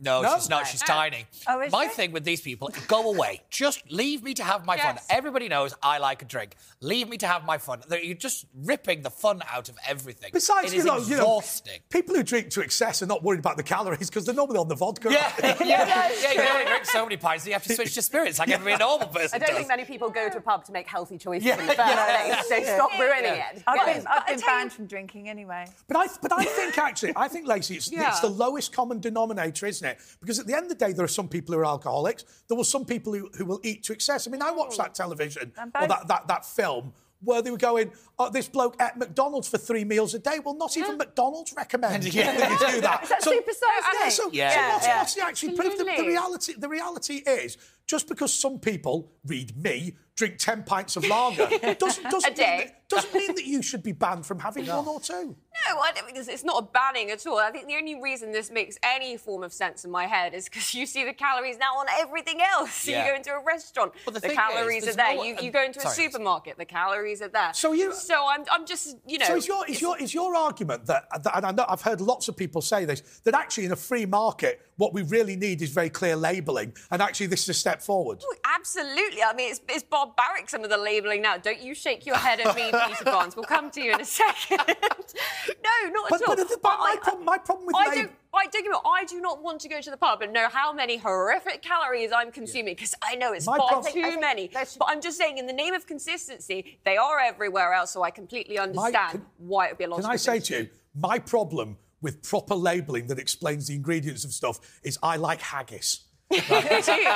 Speaker 4: No,
Speaker 2: No?
Speaker 4: she's not. She's tiny.
Speaker 3: Oh, is
Speaker 4: my
Speaker 3: she?
Speaker 4: thing with these people, go away. Just leave me to have my fun. Everybody knows I like a drink. Leave me to have my fun. They're- You're just ripping the fun out of everything.
Speaker 2: Besides,
Speaker 4: it
Speaker 2: you know, you know,
Speaker 4: exhausting.
Speaker 2: people who drink to excess are not worried about the calories because they're normally on the vodka.
Speaker 4: Yeah, yeah, yeah, yeah. You only drink so many pints, and you have to switch to spirits like every normal person
Speaker 5: I don't
Speaker 4: does.
Speaker 5: think many people go to a pub to make healthy choices
Speaker 2: Yeah,
Speaker 5: in the first
Speaker 2: yeah.
Speaker 5: place, so stop ruining
Speaker 4: Yeah.
Speaker 5: it.
Speaker 3: I've been, I've been
Speaker 6: tell you-
Speaker 3: banned from drinking anyway.
Speaker 2: But I, but I think actually, I think Lacey, it's,
Speaker 6: Yeah.
Speaker 2: it's the lowest common denominator, isn't it? Because at the end of the day, there are some people who are alcoholics. There were some people who, who will eat to excess. I mean, I watched that television
Speaker 3: And
Speaker 2: or that, that, that film where they were going, oh, this bloke at McDonald's for three meals a day. Well, not even McDonald's recommend
Speaker 4: Yeah.
Speaker 2: that you do that.
Speaker 3: Is that
Speaker 2: so,
Speaker 3: supersized
Speaker 2: yeah, so,
Speaker 4: Yeah.
Speaker 2: so
Speaker 4: Yeah,
Speaker 2: what's, what's the actually proof? The, the reality, the reality is, just because some people, read me, drink 10 pints of lager, doesn't, doesn't,
Speaker 6: A day.
Speaker 2: Mean that, doesn't mean that you should be banned from having one or two.
Speaker 6: No, I don't think it's, it's not a banning at all. I think the only reason this makes any form of sense in my head is because you see the calories now on everything else.
Speaker 4: Yeah.
Speaker 6: you go into a restaurant,
Speaker 4: But the
Speaker 6: the, calories
Speaker 4: is,
Speaker 6: are there.
Speaker 4: no-
Speaker 6: you, you go into a supermarket, the calories are there.
Speaker 2: So you-
Speaker 6: So I'm, I'm just, you know.
Speaker 2: So is your is your is your argument that, that and I know I've heard lots of people say this that actually in a free market what we really need is very clear labelling and actually this is a step forward.
Speaker 6: Oh, Absolutely. I mean, it's, it's barbaric, some of the labelling now. Don't you shake your head at me, Peter Barnes. We'll come to you in a second. no, not
Speaker 2: But-
Speaker 6: at all.
Speaker 2: but the- but my
Speaker 6: I-
Speaker 2: problem- my problem with
Speaker 6: I
Speaker 2: lab-
Speaker 6: I, don't get me I do not want to go to the pub and know how many horrific calories I'm consuming because I know it's
Speaker 2: My
Speaker 6: far too many. But I'm just saying, in the name of consistency, they are everywhere else, so I completely understand
Speaker 2: can-
Speaker 6: why it would be a
Speaker 2: lot.
Speaker 6: Can
Speaker 2: I say to you my problem with proper labelling that explains the ingredients of stuff is I like haggis.
Speaker 6: Do.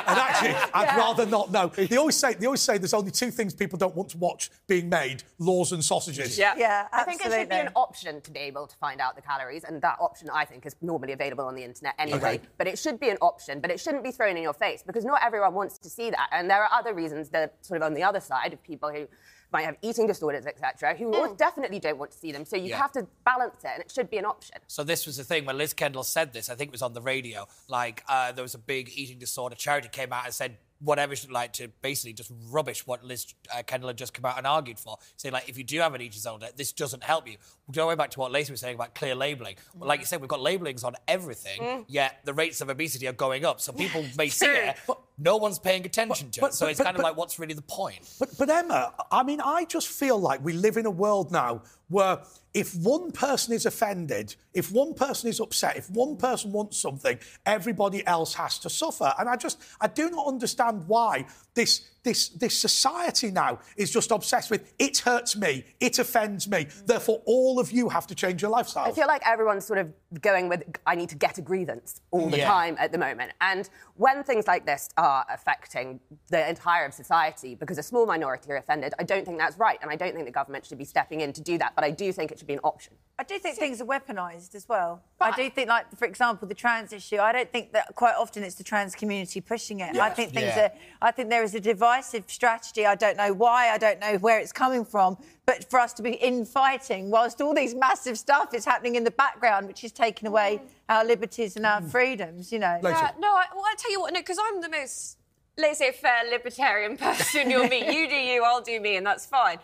Speaker 2: And actually, I'd rather not know. They always say they always say there's only two things people don't want to watch being made: laws and sausages.
Speaker 6: Yeah.
Speaker 3: Yeah,
Speaker 5: I think it should be an option to be able to find out the calories, and that option I think is normally available on the internet anyway.
Speaker 2: Okay.
Speaker 5: But it should be an option, but it shouldn't be thrown in your face because not everyone wants to see that. And there are other reasons that sort of on the other side of people who might have eating disorders, etc., who
Speaker 6: Mm.
Speaker 5: definitely don't want to see them. So you
Speaker 4: Yeah.
Speaker 5: have to balance it, and it should be an option.
Speaker 4: So this was the thing when Liz Kendall said this. I think it was on the radio. Like uh, there was a big eating disorder charity came out and said whatever she like to basically just rubbish what Liz uh, Kendall had just come out and argued for, saying like if you do have an eating disorder, this doesn't help you. Going back to what Lacey was saying about clear labelling. Well, like you said, we've got labellings on everything,
Speaker 2: Mm.
Speaker 4: yet the rates of obesity are going up. So people may see it, but no one's paying attention to
Speaker 2: but-
Speaker 4: it. So
Speaker 2: but-
Speaker 4: it's
Speaker 2: but-
Speaker 4: kind of
Speaker 2: but-
Speaker 4: like what's really the point?
Speaker 2: But, but Emma, I mean, I just feel like we live in a world now where if one person is offended, if one person is upset, if one person wants something, everybody else has to suffer. And I just, I do not understand why this, this, this society now is just obsessed with it hurts me, it offends me, therefore all of you have to change your lifestyle.
Speaker 5: I feel like everyone's sort of going with, I need to get a grievance all the
Speaker 4: Yeah.
Speaker 5: time at the moment. And when things like this are affecting the entire of society because a small minority are offended, I don't think that's right. And I don't think the government should be stepping in to do that. But I do think it should be an option.
Speaker 3: I do think things are weaponised as well. I do think, like, for example, the trans issue. I don't think that quite often it's the trans community pushing it. I think things
Speaker 4: Yeah.
Speaker 3: are. I think there is a divisive strategy. I don't know why. I don't know where it's coming from. But for us to be infighting, whilst all these massive stuff is happening in the background, which is taking away mm. our liberties and our mm. freedoms, you know.
Speaker 2: Lacey.
Speaker 6: Yeah, no, I, well, I tell you what, no, because I'm the most laissez-faire libertarian person you'll meet. You do you, I'll do me, and that's fine.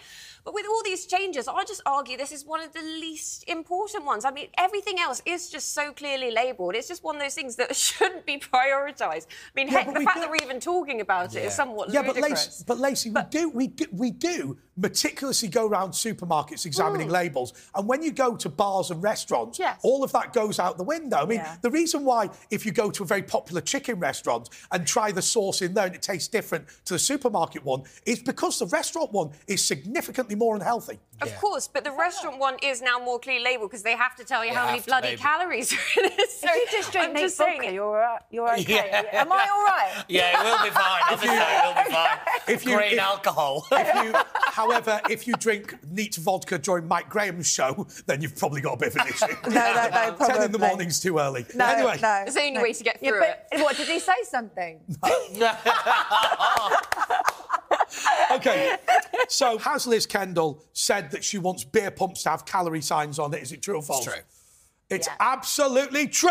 Speaker 6: But with all these changes, I just argue this is one of the least important ones. I mean, everything else is just so clearly labelled. It's just one of those things that shouldn't be prioritised. I mean,
Speaker 2: Yeah,
Speaker 6: heck, the fact
Speaker 2: do-
Speaker 6: that we're even talking about it is
Speaker 4: Yeah.
Speaker 6: somewhat
Speaker 2: Yeah, but
Speaker 6: ludicrous.
Speaker 2: Lacey, but Lacey, we do, we do, we do meticulously go around supermarkets examining mm. labels. And when you go to bars and restaurants,
Speaker 6: Yes.
Speaker 2: all of that goes out the window. I mean,
Speaker 3: Yeah.
Speaker 2: the reason why, if you go to a very popular chicken restaurant and try the sauce in there and it tastes different to the supermarket one, is because the restaurant one is significantly more unhealthy.
Speaker 6: Of course, but the restaurant one is now more clearly labelled because they have to tell you
Speaker 4: They
Speaker 6: how many bloody
Speaker 4: label.
Speaker 6: calories are in it. So
Speaker 3: If you just drink
Speaker 6: I'm
Speaker 3: neat
Speaker 6: just saying
Speaker 3: vodka,
Speaker 6: it.
Speaker 3: you're, all right- you're okay.
Speaker 4: Yeah.
Speaker 3: Am I all right?
Speaker 4: Yeah, it will be fine. Honestly, it will be fine.
Speaker 2: If you-
Speaker 4: Grain
Speaker 2: if-
Speaker 4: alcohol.
Speaker 2: If you, however, if you drink neat vodka during Mike Graham's show, then you've probably got a bit of an issue.
Speaker 3: No, no, no,
Speaker 2: Ten in the morning's too early.
Speaker 3: No,
Speaker 2: anyway,
Speaker 3: no.
Speaker 6: It's the only
Speaker 3: no.
Speaker 6: way to get
Speaker 3: Yeah,
Speaker 6: through
Speaker 3: but What, did he say something?
Speaker 2: okay. So has Liz Kendall said that she wants beer pumps to have calorie signs on it? Is it true or false?
Speaker 4: It's true.
Speaker 2: It's
Speaker 3: Yeah.
Speaker 2: absolutely true.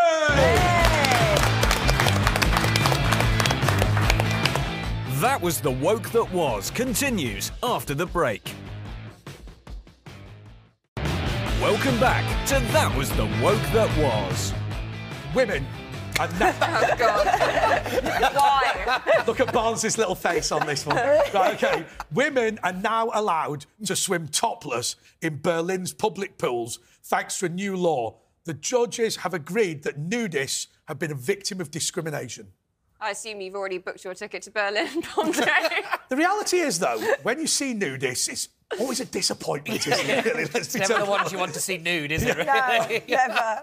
Speaker 1: That was The Woke That Was continues after the break. Welcome back to That Was The Woke That Was.
Speaker 2: Women. Oh, are now-
Speaker 6: Why?
Speaker 2: Look at Barnes' little face on this one. Right, okay. Women are now allowed to swim topless in Berlin's public pools thanks to a new law. The judges have agreed that nudists have been a victim of discrimination.
Speaker 6: I assume you've already booked your ticket to Berlin, Andre.
Speaker 2: The reality is, though, when you see nudists, it's always a disappointment, isn't it? Really? Let's be
Speaker 4: Never the ones you want to see nude, is it?
Speaker 3: No,
Speaker 4: Really?
Speaker 3: never.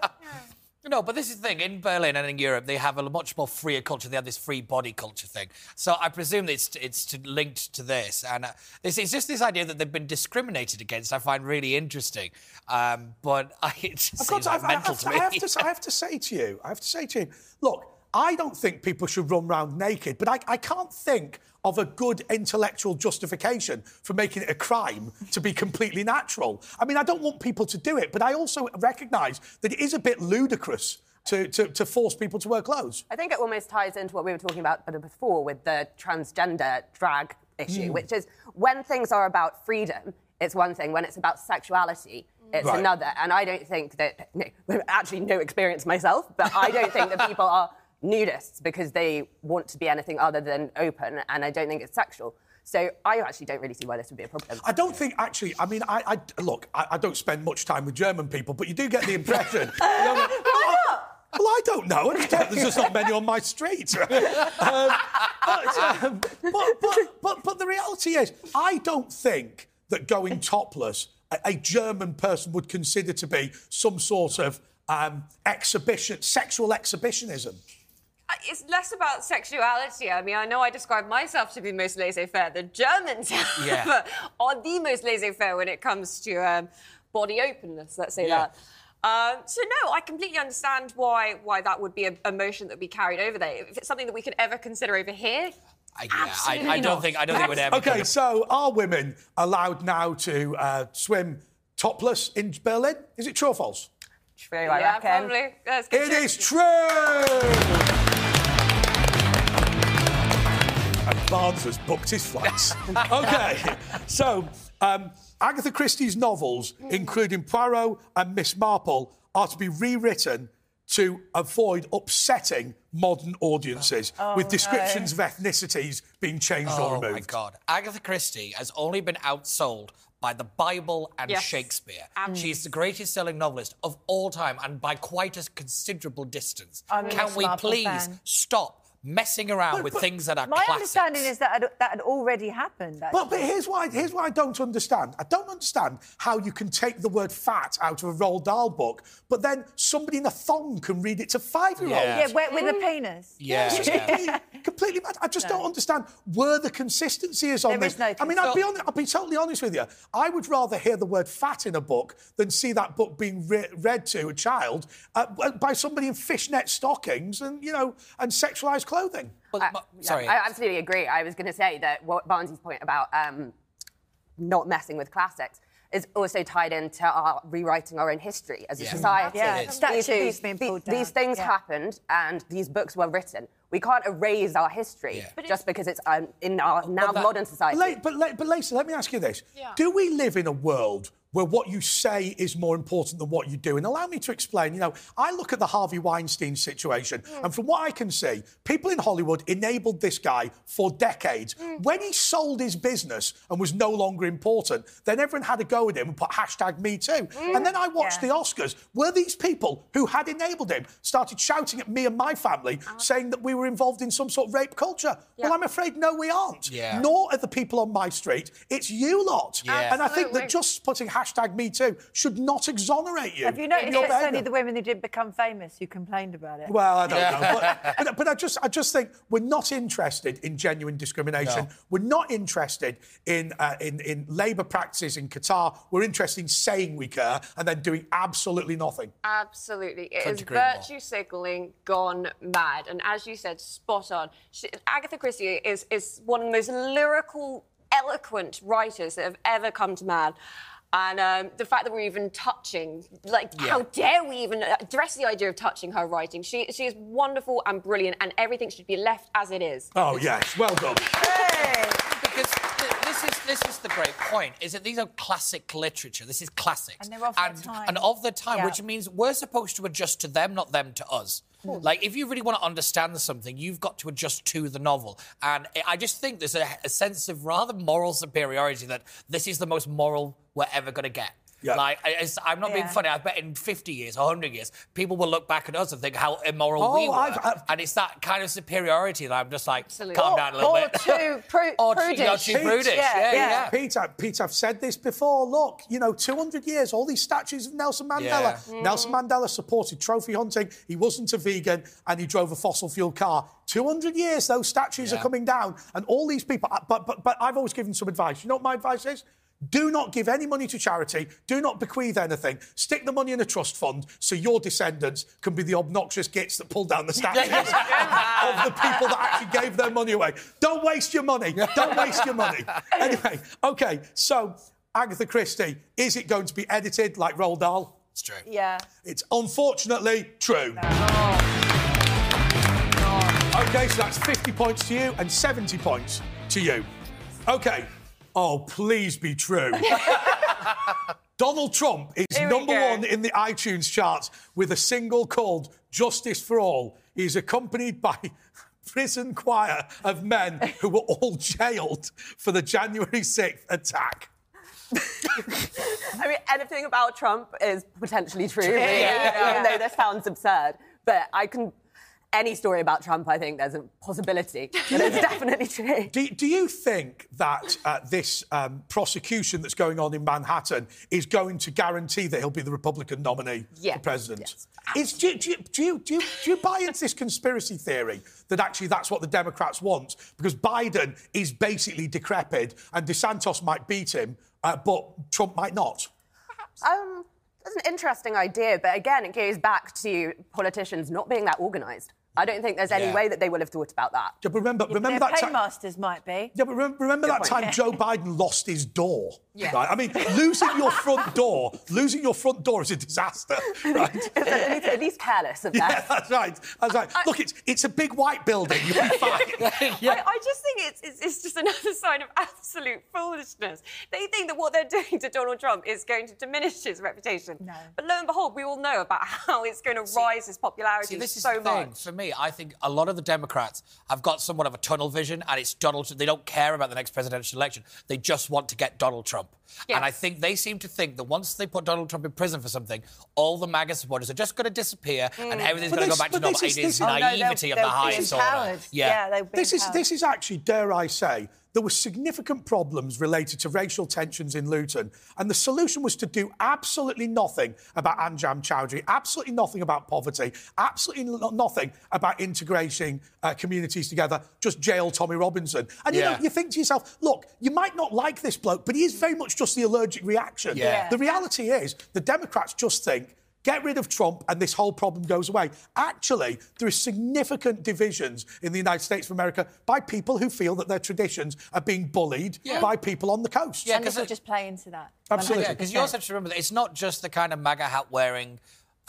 Speaker 4: No, but this is the thing. In Berlin and in Europe, they have a much more freer culture. They have this free body culture thing. So I presume it's it's linked to this. And uh, this it's just this idea that they've been discriminated against. I find really interesting. Um, but I, it just
Speaker 2: I've
Speaker 4: seems
Speaker 2: to-
Speaker 4: like
Speaker 2: I- I
Speaker 4: mental
Speaker 2: have
Speaker 4: to
Speaker 2: to-
Speaker 4: me.
Speaker 2: I have, to, I have to say to you, I have to say to you, look, I don't think people should run around naked, but I, I can't think of a good intellectual justification for making it a crime to be completely natural. I mean, I don't want people to do it, but I also recognise that it is a bit ludicrous to, to, to force people to wear clothes.
Speaker 5: I think it almost ties into what we were talking about before with the transgender drag issue, hmm. which is when things are about freedom, it's one thing. When it's about sexuality, it's
Speaker 2: Right.
Speaker 5: another. And I don't think that, no, actually, no experience myself, but I don't think that people are nudists because they want to be anything other than open, and I don't think it's sexual. So I actually don't really see why this would be a problem.
Speaker 2: I don't think actually. I mean, I, I look. I, I don't spend much time with German people, but you do get the impression. you know, well, I don't know. There's just not many on my street. Um, but, um, but, but, but, but the reality is, I don't think that going topless, a, a German person would consider to be some sort of um, exhibition, sexual exhibitionism.
Speaker 6: It's less about sexuality. I mean, I know I describe myself to be most laissez-faire. The Germans,
Speaker 4: Yeah.
Speaker 6: however, are the most laissez-faire when it comes to um, body openness. Let's say
Speaker 4: Yeah.
Speaker 6: that. Um, so no, I completely understand why why that would be a, a motion that would be carried over there. If it's something that we could ever consider over here,
Speaker 4: I, yeah, I, I don't
Speaker 6: not.
Speaker 4: think I don't think it would ever.
Speaker 2: Okay,
Speaker 4: come-
Speaker 2: so are women allowed now to uh, swim topless in Berlin? Is it true or false?
Speaker 5: True, I
Speaker 6: yeah,
Speaker 5: reckon.
Speaker 6: probably. Let's get
Speaker 2: It
Speaker 6: to-
Speaker 2: is true! Barnes has booked his flights. okay, so um, Agatha Christie's novels, including Poirot and Miss Marple, are to be rewritten to avoid upsetting modern audiences, with descriptions of ethnicities being changed or
Speaker 4: Oh
Speaker 2: removed.
Speaker 4: my God. Agatha Christie has only been outsold by the Bible and
Speaker 6: Yes.
Speaker 4: Shakespeare.
Speaker 6: Mm.
Speaker 4: She's the greatest selling novelist of all time and by quite a considerable distance.
Speaker 3: I'm
Speaker 4: Can we please
Speaker 3: fan.
Speaker 4: stop messing around
Speaker 2: But-
Speaker 4: with
Speaker 2: but
Speaker 4: things that are
Speaker 3: My
Speaker 4: classics?
Speaker 3: understanding is that had, that had already happened.
Speaker 2: But, but here's why here's why I don't understand. I don't understand how you can take the word fat out of a Roald Dahl book, but then somebody in a thong can read it to five-year-olds.
Speaker 4: Yeah.
Speaker 3: yeah, with, with a penis.
Speaker 4: Yeah, yeah.
Speaker 2: completely, completely mad. I just don't understand where the consistency is on
Speaker 3: There
Speaker 2: this.
Speaker 3: is no
Speaker 2: I mean, I'll be, on, I'll be totally honest with you. I would rather hear the word fat in a book than see that book being re- read to a child uh, by somebody in fishnet stockings and, you know, and sexualised clothing.
Speaker 4: But-
Speaker 5: I-
Speaker 4: but-
Speaker 5: yeah,
Speaker 4: sorry.
Speaker 5: I absolutely agree. I was going to say that what Barnsley's point about um, not messing with classics is also tied into our rewriting our own history as a
Speaker 4: Yeah.
Speaker 5: society.
Speaker 3: Yeah,
Speaker 4: It is.
Speaker 3: statues
Speaker 5: these,
Speaker 3: being
Speaker 5: these-
Speaker 3: pulled
Speaker 5: these things
Speaker 3: Yeah.
Speaker 5: happened and these books were written. We can't erase our history
Speaker 4: Yeah. But
Speaker 5: just because it's um, in our now
Speaker 4: that-
Speaker 5: modern society.
Speaker 2: But, La- but, but Lacey, let me ask you this.
Speaker 6: Yeah.
Speaker 2: Do we live in a world where what you say is more important than what you do. And allow me to explain. You know, I look at the Harvey Weinstein situation, mm. and from what I can see, people in Hollywood enabled this guy for decades. Mm. When he sold his business and was no longer important, then everyone had a go at him and put hashtag me too. Mm. And then I watched
Speaker 3: Yeah.
Speaker 2: the Oscars where these people who had enabled him started shouting at me and my family, uh. saying that we were involved in some sort of rape culture. Well, I'm afraid no, we aren't.
Speaker 4: Yeah.
Speaker 2: Nor are the people on my street. It's you lot.
Speaker 4: Yeah.
Speaker 2: And I think that just putting hashtag me too should not exonerate you.
Speaker 3: Have you
Speaker 2: in
Speaker 3: noticed
Speaker 2: your
Speaker 3: it's only the women who didn't become famous who complained about it?
Speaker 2: Well, I don't know. But, but, but I just I just think we're not interested in genuine discrimination.
Speaker 4: No.
Speaker 2: We're not interested in, uh, in in labour practices in Qatar. We're interested in saying we care and then doing absolutely nothing.
Speaker 6: Absolutely. It
Speaker 4: Couldn't
Speaker 6: is
Speaker 4: more.
Speaker 6: virtue signaling gone mad. And as you said, spot on. She, Agatha Christie is, is one of the most lyrical, eloquent writers that have ever come to man. And um, the fact that we're even touching, like, how dare we even address the idea of touching her writing? She, she is wonderful and brilliant, and everything should be left as it is.
Speaker 2: Oh yes, well done.
Speaker 4: Because th- this is this is the great point. Is that these are classic literature. This is classics,
Speaker 3: And they're of their time.
Speaker 4: and of their time,
Speaker 3: Yeah.
Speaker 4: which means we're supposed to adjust to them, not them to us. Like, if you really want to understand something, you've got to adjust to the novel. And I- just think there's a, a sense of rather moral superiority that this is the most moral we're ever going to get.
Speaker 2: Yeah.
Speaker 4: Like, I, it's- I'm not being funny. I bet in 50 years, 100 years, people will look back at us and think how immoral
Speaker 2: Oh,
Speaker 4: we were.
Speaker 2: I've- I've-
Speaker 4: and it's that kind of superiority that I'm just like,
Speaker 6: Absolutely.
Speaker 4: calm
Speaker 6: Or-
Speaker 4: down a little
Speaker 3: or
Speaker 4: bit.
Speaker 3: too pru-
Speaker 4: Or too-
Speaker 3: prudish.
Speaker 4: or too prudish.
Speaker 3: Yeah,
Speaker 4: Yeah,
Speaker 3: yeah.
Speaker 4: yeah.
Speaker 2: Peter, Peter, I've said this before. Look, you know, 200 years, all these statues of Nelson Mandela.
Speaker 4: Yeah.
Speaker 2: Nelson Mandela supported trophy hunting. He wasn't a vegan and he drove a fossil fuel car. 200 years, those statues are coming down. And all these people, uh, but, but, but I've always given some advice. You know what my advice is? Do not give any money to charity. Do not bequeath anything. Stick the money in a trust fund so your descendants can be the obnoxious gits that pull down the statues of the people that actually gave their money away. Don't waste your money. Don't waste your money. Anyway, okay, so Agatha Christie, is it going to be edited like Roald Dahl?
Speaker 4: It's true.
Speaker 3: Yeah.
Speaker 2: It's unfortunately true. Okay, so that's 50 points to you and 70 points to you. Okay. Oh, please be true. Donald Trump is number
Speaker 3: go.
Speaker 2: one in the iTunes charts with a single called Justice for All. He's accompanied by prison choir of men who were all jailed for the January 6th attack.
Speaker 5: I mean, anything about Trump is potentially true, really, even though this sounds absurd. But I can. Any story about Trump, I think there's a possibility that it's definitely true.
Speaker 2: Do, do you think that uh, this um, prosecution that's going on in Manhattan is going to guarantee that he'll be the Republican nominee
Speaker 5: Yeah.
Speaker 2: for president?
Speaker 5: Yes.
Speaker 2: Is, do, you- do, you- do, you, do, you, do you buy into this conspiracy theory that actually that's what the Democrats want? Because Biden is basically decrepit and DeSantis might beat him, uh, but Trump might not.
Speaker 5: Um, that's an interesting idea, but again, it goes back to politicians not being that organised. I don't think there's any
Speaker 4: Yeah.
Speaker 5: way that they will have thought about that.
Speaker 2: Yeah, but remember, remember
Speaker 3: Their
Speaker 2: that time.
Speaker 3: paymasters might be.
Speaker 2: Yeah, but remember, remember that
Speaker 5: point.
Speaker 2: time Joe Biden lost his door? Right? I mean, losing your front door, losing your front door is a disaster, right?
Speaker 5: at, least, at least careless of
Speaker 2: Yeah,
Speaker 5: that.
Speaker 2: that's right. That's right. Look, it's it's a big white building. You'll be fine.
Speaker 6: I, I just think it's, it's, it's just another sign of absolute foolishness. They think that what they're doing to Donald Trump is going to diminish his reputation.
Speaker 3: No.
Speaker 6: But lo and behold, we all know about how it's going to rise his popularity
Speaker 4: See, this is
Speaker 6: so
Speaker 4: the thing.
Speaker 6: much.
Speaker 4: For me, I think a lot of the Democrats have got somewhat of a tunnel vision, and it's Donald. They don't care about the next presidential election. They just want to get Donald Trump. And I think they seem to think that once they put Donald Trump in prison for something, all the MAGA supporters are just going to disappear, and mm.
Speaker 2: everything's
Speaker 4: going to go back to normal.
Speaker 2: this is-
Speaker 4: it is
Speaker 2: this is- Oh, no,
Speaker 4: naivety
Speaker 3: they'll-
Speaker 4: of the
Speaker 3: they'll be
Speaker 4: highest order.
Speaker 3: empowered.
Speaker 4: Yeah.
Speaker 3: they'll be
Speaker 2: This is this is actually, dare I say, there were significant problems related to racial tensions in Luton, and the solution was to do absolutely nothing about Anjem Choudary, absolutely nothing about poverty, absolutely nothing about integrating uh, communities together. Just jail Tommy Robinson, and you
Speaker 4: Yeah.
Speaker 2: know you think to yourself, look, you might not like this bloke, but he is very much just the allergic reaction.
Speaker 4: Yeah.
Speaker 2: The reality is, the Democrats just think. Get rid of Trump and this whole problem goes away. Actually, there is significant divisions in the United States of America by people who feel that their traditions are being bullied by people on the coast.
Speaker 4: Yeah,
Speaker 3: and this
Speaker 4: 'cause
Speaker 3: will just play into that.
Speaker 2: Absolutely.
Speaker 4: Yeah, because you also have to remember that it's not just the kind of MAGA hat wearing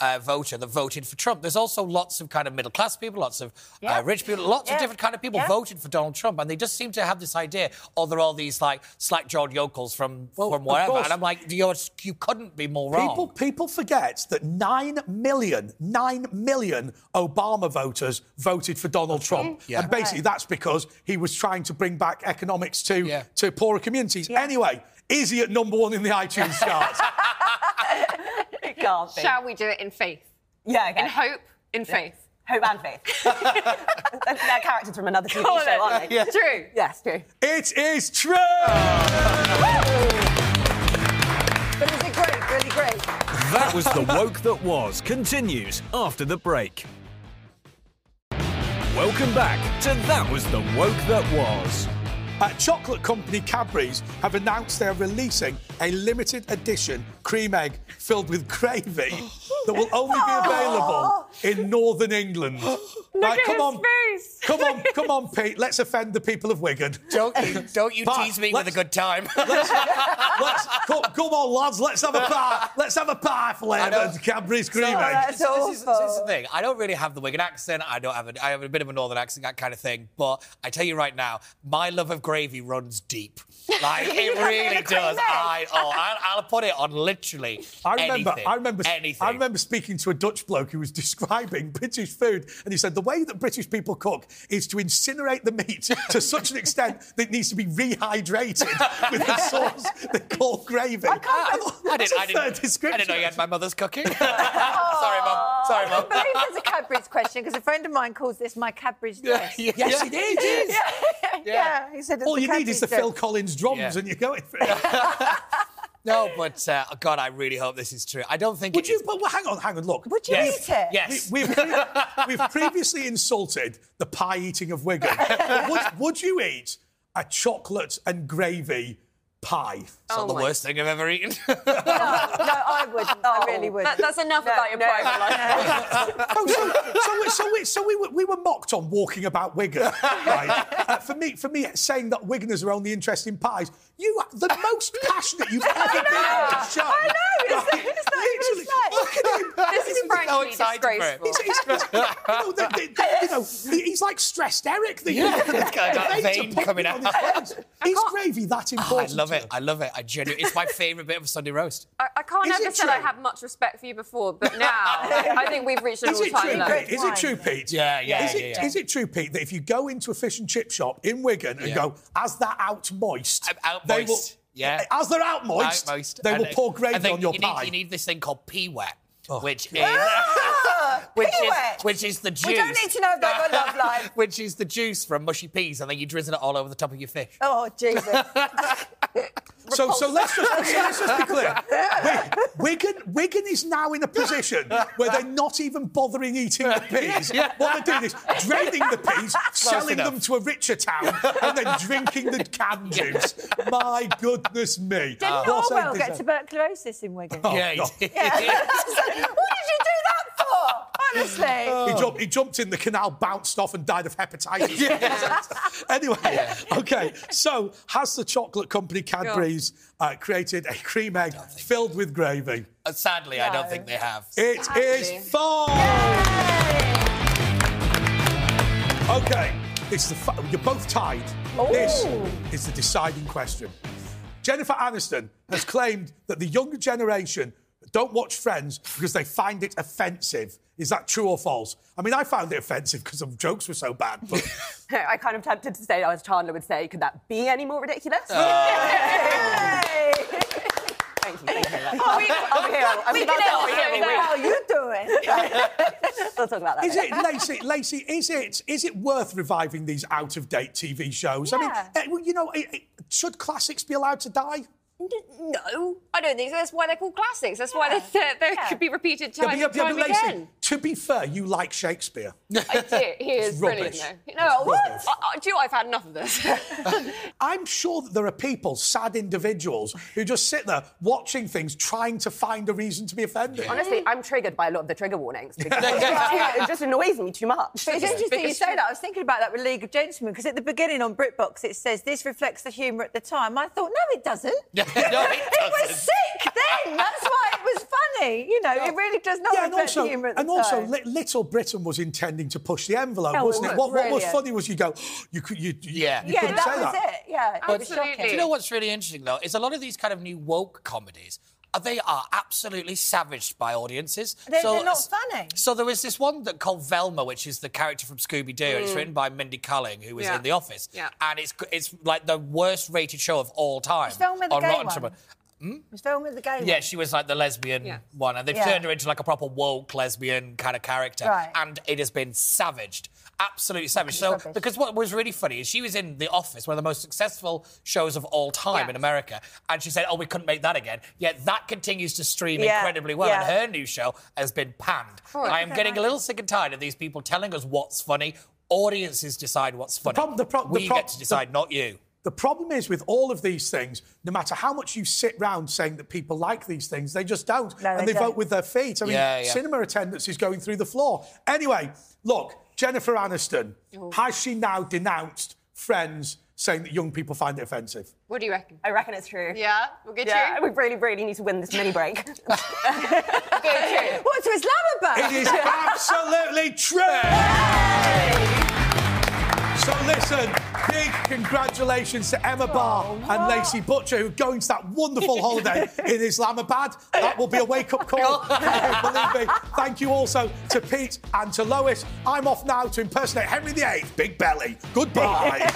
Speaker 4: uh, voter that voted for Trump. There's also lots of kind of middle class people, lots of
Speaker 3: Yeah.
Speaker 4: uh, rich people, lots
Speaker 3: Yeah.
Speaker 4: of different kind of people
Speaker 3: Yeah.
Speaker 4: voted for Donald Trump, and they just seem to have this idea, oh, they're all these like slack-jawed yokels from
Speaker 2: Well,
Speaker 4: from wherever, and I'm like, you're, you couldn't be more wrong.
Speaker 2: People, people forget that 9 million, 9 million Obama voters voted for Donald Trump.
Speaker 4: Yeah.
Speaker 2: And basically, that's because he was trying to bring back economics to,
Speaker 4: Yeah.
Speaker 2: to poorer communities. Anyway, is he at number one in the iTunes charts?
Speaker 5: It can't be.
Speaker 6: Shall we do it in faith?
Speaker 5: yeah, okay.
Speaker 6: In hope, in faith.
Speaker 5: Hope and faith. they're, they're characters from another TV
Speaker 6: Call
Speaker 5: show,
Speaker 6: it.
Speaker 5: aren't they?
Speaker 6: Yeah. True.
Speaker 5: Yes, true.
Speaker 2: it is true!
Speaker 3: But is it great? Really great.
Speaker 1: That was The Woke That Was continues after the break. Welcome back to That Was The Woke That Was.
Speaker 2: Uh, chocolate company Cadbury's have announced they're releasing a limited edition cream egg filled with gravy that will only be available in Northern England. right,
Speaker 6: at
Speaker 2: come
Speaker 6: his
Speaker 2: on,
Speaker 6: face.
Speaker 2: come on, come on, Pete. Let's offend the people of Wigan.
Speaker 4: don't don't you tease me with a good time.
Speaker 2: Let's, let's come, come on, lads. Let's have a pie. Let's have a pie flavoured Cadbury's cream egg.
Speaker 3: that's
Speaker 4: this, is, this is the thing. I don't really have the Wigan accent. I don't have a, I have a bit of a northern accent, that kind of thing. But I tell you right now, my love of gravy runs deep. Like it
Speaker 3: You have it in
Speaker 4: really does. I oh, I, I'll put it on literally.
Speaker 2: I remember,
Speaker 4: anything,
Speaker 2: I remember,
Speaker 4: anything.
Speaker 2: I remember speaking to a Dutch bloke who was describing British food, and he said the way that British people cook is to incinerate the meat to such an extent that it needs to be rehydrated with a sauce they call gravy. I, thought,
Speaker 4: I
Speaker 2: that's
Speaker 4: didn't,
Speaker 2: a
Speaker 4: I,
Speaker 2: fair
Speaker 4: didn't, I didn't know you had my mother's cooking. Sorry, mum. Sorry, mum.
Speaker 3: I believe there's a Cadbury's question because a friend of mine calls this my Cadbury's dish.
Speaker 4: Yeah,
Speaker 2: Yes, it is. it is.
Speaker 3: yeah. he said
Speaker 2: All you need is the Phil. Collins drums,
Speaker 4: Yeah.
Speaker 2: and you're going for it.
Speaker 4: No, but uh, God, I really hope this is true. I don't think
Speaker 2: Would
Speaker 4: it
Speaker 2: you?
Speaker 4: is-
Speaker 2: But well, hang on, hang on. Look,
Speaker 3: Would you
Speaker 4: Yes.
Speaker 3: eat it?
Speaker 4: Yes.
Speaker 2: We, have we've previously insulted the pie eating of Wigan. would, would you eat a chocolate and gravy pie?
Speaker 4: It's not the
Speaker 6: my-
Speaker 4: worst thing I've ever eaten.
Speaker 3: No, no, I wouldn't. I really wouldn't.
Speaker 6: That, that's enough about your private life.
Speaker 2: Oh, so, so, we- so, we, so we, were, we were mocked on walking about Wigan. Right? Uh, for me, for me, saying that Wiganers are only interested in pies. You the most passionate you've ever been on the show.
Speaker 3: I know, it's-
Speaker 2: Right?
Speaker 3: it's not even
Speaker 2: Literally,
Speaker 3: a
Speaker 2: look at him.
Speaker 6: This is frankly
Speaker 4: excited for it.
Speaker 6: disgraceful.
Speaker 2: He's, he's, you, know, the, the, the, you know, he- he's like stressed Eric. The,
Speaker 4: Yeah,
Speaker 2: the,
Speaker 4: it's got that
Speaker 2: veins are
Speaker 4: vein
Speaker 2: popping
Speaker 4: coming
Speaker 2: on
Speaker 4: out.
Speaker 2: his face. Is gravy that
Speaker 4: Oh, I
Speaker 2: important?
Speaker 4: love
Speaker 2: to
Speaker 4: it.
Speaker 2: you?
Speaker 4: I love it. I genuinely, it's my favourite bit of a Sunday roast.
Speaker 6: I, I can't
Speaker 2: Is
Speaker 6: ever
Speaker 2: it
Speaker 6: say I
Speaker 2: true?
Speaker 6: have much respect for you before, but now I think we've reached an
Speaker 2: Is it
Speaker 6: all-time
Speaker 2: true,
Speaker 6: low.
Speaker 2: Pete? Is it true, Pete?
Speaker 4: Yeah, yeah,
Speaker 2: Is
Speaker 4: yeah,
Speaker 2: it,
Speaker 4: yeah.
Speaker 2: is it true, Pete, that if you go into a fish and chip shop in Wigan and
Speaker 4: Yeah.
Speaker 2: go, as they're out moist,
Speaker 4: I'm out
Speaker 2: they
Speaker 4: moist,
Speaker 2: will,
Speaker 4: yeah.
Speaker 2: as they're out moist,
Speaker 4: Out most.
Speaker 2: they
Speaker 4: And
Speaker 2: will
Speaker 4: I-
Speaker 2: pour gravy on your
Speaker 4: you
Speaker 2: pie.
Speaker 4: Need, you need this thing called pea wet, which is
Speaker 3: Ah,
Speaker 4: which
Speaker 3: pea
Speaker 4: is which is the juice.
Speaker 3: We don't need to know about your love life.
Speaker 4: which is the juice from mushy peas, and then you drizzle it all over the top of your fish.
Speaker 3: Oh, Jesus.
Speaker 2: So, so let's just so let's just be clear. Wi- Wigan, Wigan is now in a position where they're not even bothering eating the peas. What they're doing is draining the peas, selling
Speaker 4: enough.
Speaker 2: them to a richer town, and then drinking the canned juice. My goodness me!
Speaker 3: Didn't
Speaker 2: What
Speaker 3: Orwell get tuberculosis in Wigan?
Speaker 2: Oh,
Speaker 4: yeah, he
Speaker 2: God.
Speaker 4: did.
Speaker 3: what did you do that for? Honestly.
Speaker 2: He jumped, he jumped in the canal, bounced off, and died of hepatitis. anyway, okay. So, has the chocolate company Cadbury's uh, created a cream egg filled with gravy?
Speaker 4: Uh, Sadly, I don't think they have.
Speaker 2: It is
Speaker 6: Sadly.
Speaker 2: false. Okay, it's the fa- you're both tied. This is the deciding question. Jennifer Aniston has claimed that the younger generation don't watch Friends because they find it offensive. Is that true or false? I mean, I found it offensive because some jokes were so bad. But
Speaker 5: I kind of tempted to say, as Chandler would say, could that be any more ridiculous? Thank you, thank you. very much.
Speaker 3: Oh,
Speaker 5: Over here, I was
Speaker 6: we
Speaker 5: about
Speaker 6: can
Speaker 5: to
Speaker 6: all
Speaker 5: over here
Speaker 6: say
Speaker 5: all
Speaker 6: that.
Speaker 3: How are you doing?
Speaker 5: We'll talk about that.
Speaker 2: is
Speaker 5: later.
Speaker 2: it, Lacey? Lacey, is it is it worth reviving these out of date TV shows? I mean,
Speaker 3: Yeah.
Speaker 2: eh, well, you know, should classics be allowed to die?
Speaker 6: No, I don't think so. That's why they're called classics. That's why they, they
Speaker 3: Yeah.
Speaker 6: could be repeated time
Speaker 2: yeah,
Speaker 6: and
Speaker 2: yeah,
Speaker 6: time
Speaker 2: but
Speaker 6: again.
Speaker 2: To be fair, you like Shakespeare.
Speaker 6: I do. He is brilliant,
Speaker 2: rubbish.
Speaker 6: though. No, what?
Speaker 2: rubbish.
Speaker 6: I, I, do you know? I've had enough of this.
Speaker 2: I'm sure that there are people, sad individuals, who just sit there watching things, trying to find a reason to be offended.
Speaker 5: Honestly, I'm triggered by a lot of the trigger warnings because too- it just annoys me too much.
Speaker 3: But it's interesting you say that. I was thinking about that with League of Gentlemen because at the beginning on BritBox it says this reflects the humour at the time. I thought, no, it doesn't.
Speaker 4: no, it
Speaker 3: It was sick then. That's why it was funny. You know, it really does not
Speaker 2: Yeah,
Speaker 3: reflect
Speaker 2: also,
Speaker 3: the humour at the
Speaker 2: and also
Speaker 3: time.
Speaker 2: Li- Little Britain was intending to push the envelope,
Speaker 3: Oh,
Speaker 2: wasn't it?
Speaker 3: was
Speaker 2: What, what was funny was you go, you could, you, you,
Speaker 4: Yeah.
Speaker 2: you
Speaker 3: yeah,
Speaker 2: couldn't
Speaker 3: that
Speaker 2: say
Speaker 3: was
Speaker 2: that.
Speaker 3: it. Yeah, it was
Speaker 6: Absolutely.
Speaker 4: Do you know what's really interesting though? Is a lot of these kind of new woke comedies. uh, They are absolutely savaged by audiences.
Speaker 3: They're- they're not funny.
Speaker 4: So there was this one that called Velma, which is the character from Scooby Doo, and it's written by Mindy Kaling, who was
Speaker 6: Yeah.
Speaker 4: in The Office.
Speaker 6: Yeah.
Speaker 4: And it's it's like the worst rated show of all time.
Speaker 3: Was Velma the
Speaker 4: on
Speaker 3: gay
Speaker 4: Rotten
Speaker 3: one?
Speaker 4: Tomatoes.
Speaker 3: Was Velma the gay
Speaker 4: Yeah,
Speaker 3: one?
Speaker 4: she was like the lesbian
Speaker 6: Yeah.
Speaker 4: one, and they've
Speaker 3: Yeah.
Speaker 4: turned her into like a proper woke lesbian kind of character,
Speaker 3: Right.
Speaker 4: and it has been savaged, absolutely savaged. So,
Speaker 3: rubbish.
Speaker 4: because what was really funny is she was in The Office, one of the most successful shows of all time
Speaker 6: Yeah.
Speaker 4: in America, and she said, "Oh, we couldn't make that again." Yet that continues to stream
Speaker 3: Yeah,
Speaker 4: incredibly well, and her new show has been panned.
Speaker 6: Oh,
Speaker 4: I am getting a little sick and tired of these people telling us what's funny. Audiences decide what's funny.
Speaker 2: the prob- the
Speaker 4: we
Speaker 2: prob-
Speaker 4: get to decide, not you.
Speaker 2: The problem is with all of these things, no matter how much you sit round saying that people like these things, they just don't.
Speaker 3: No,
Speaker 2: and
Speaker 3: they
Speaker 2: they vote
Speaker 3: don't.
Speaker 2: with their feet. I mean,
Speaker 4: Yeah, yeah.
Speaker 2: cinema attendance is going through the floor. Anyway, look, Jennifer Aniston, oh. has she now denounced friends saying that young people find it offensive?
Speaker 6: what do you reckon?
Speaker 5: I reckon it's true.
Speaker 6: Yeah, we'll get
Speaker 5: Yeah,
Speaker 6: you.
Speaker 5: we really, really need to win this mini break.
Speaker 3: What, to Islamabad?
Speaker 2: It is absolutely true. So listen, big congratulations to Emma oh, Barr and Lacey Butcher who are going to that wonderful holiday in Islamabad. That will be a wake-up call. Believe me. Thank you also to Pete and to Lois. I'm off now to impersonate Henry VIII, Big Belly. Goodbye.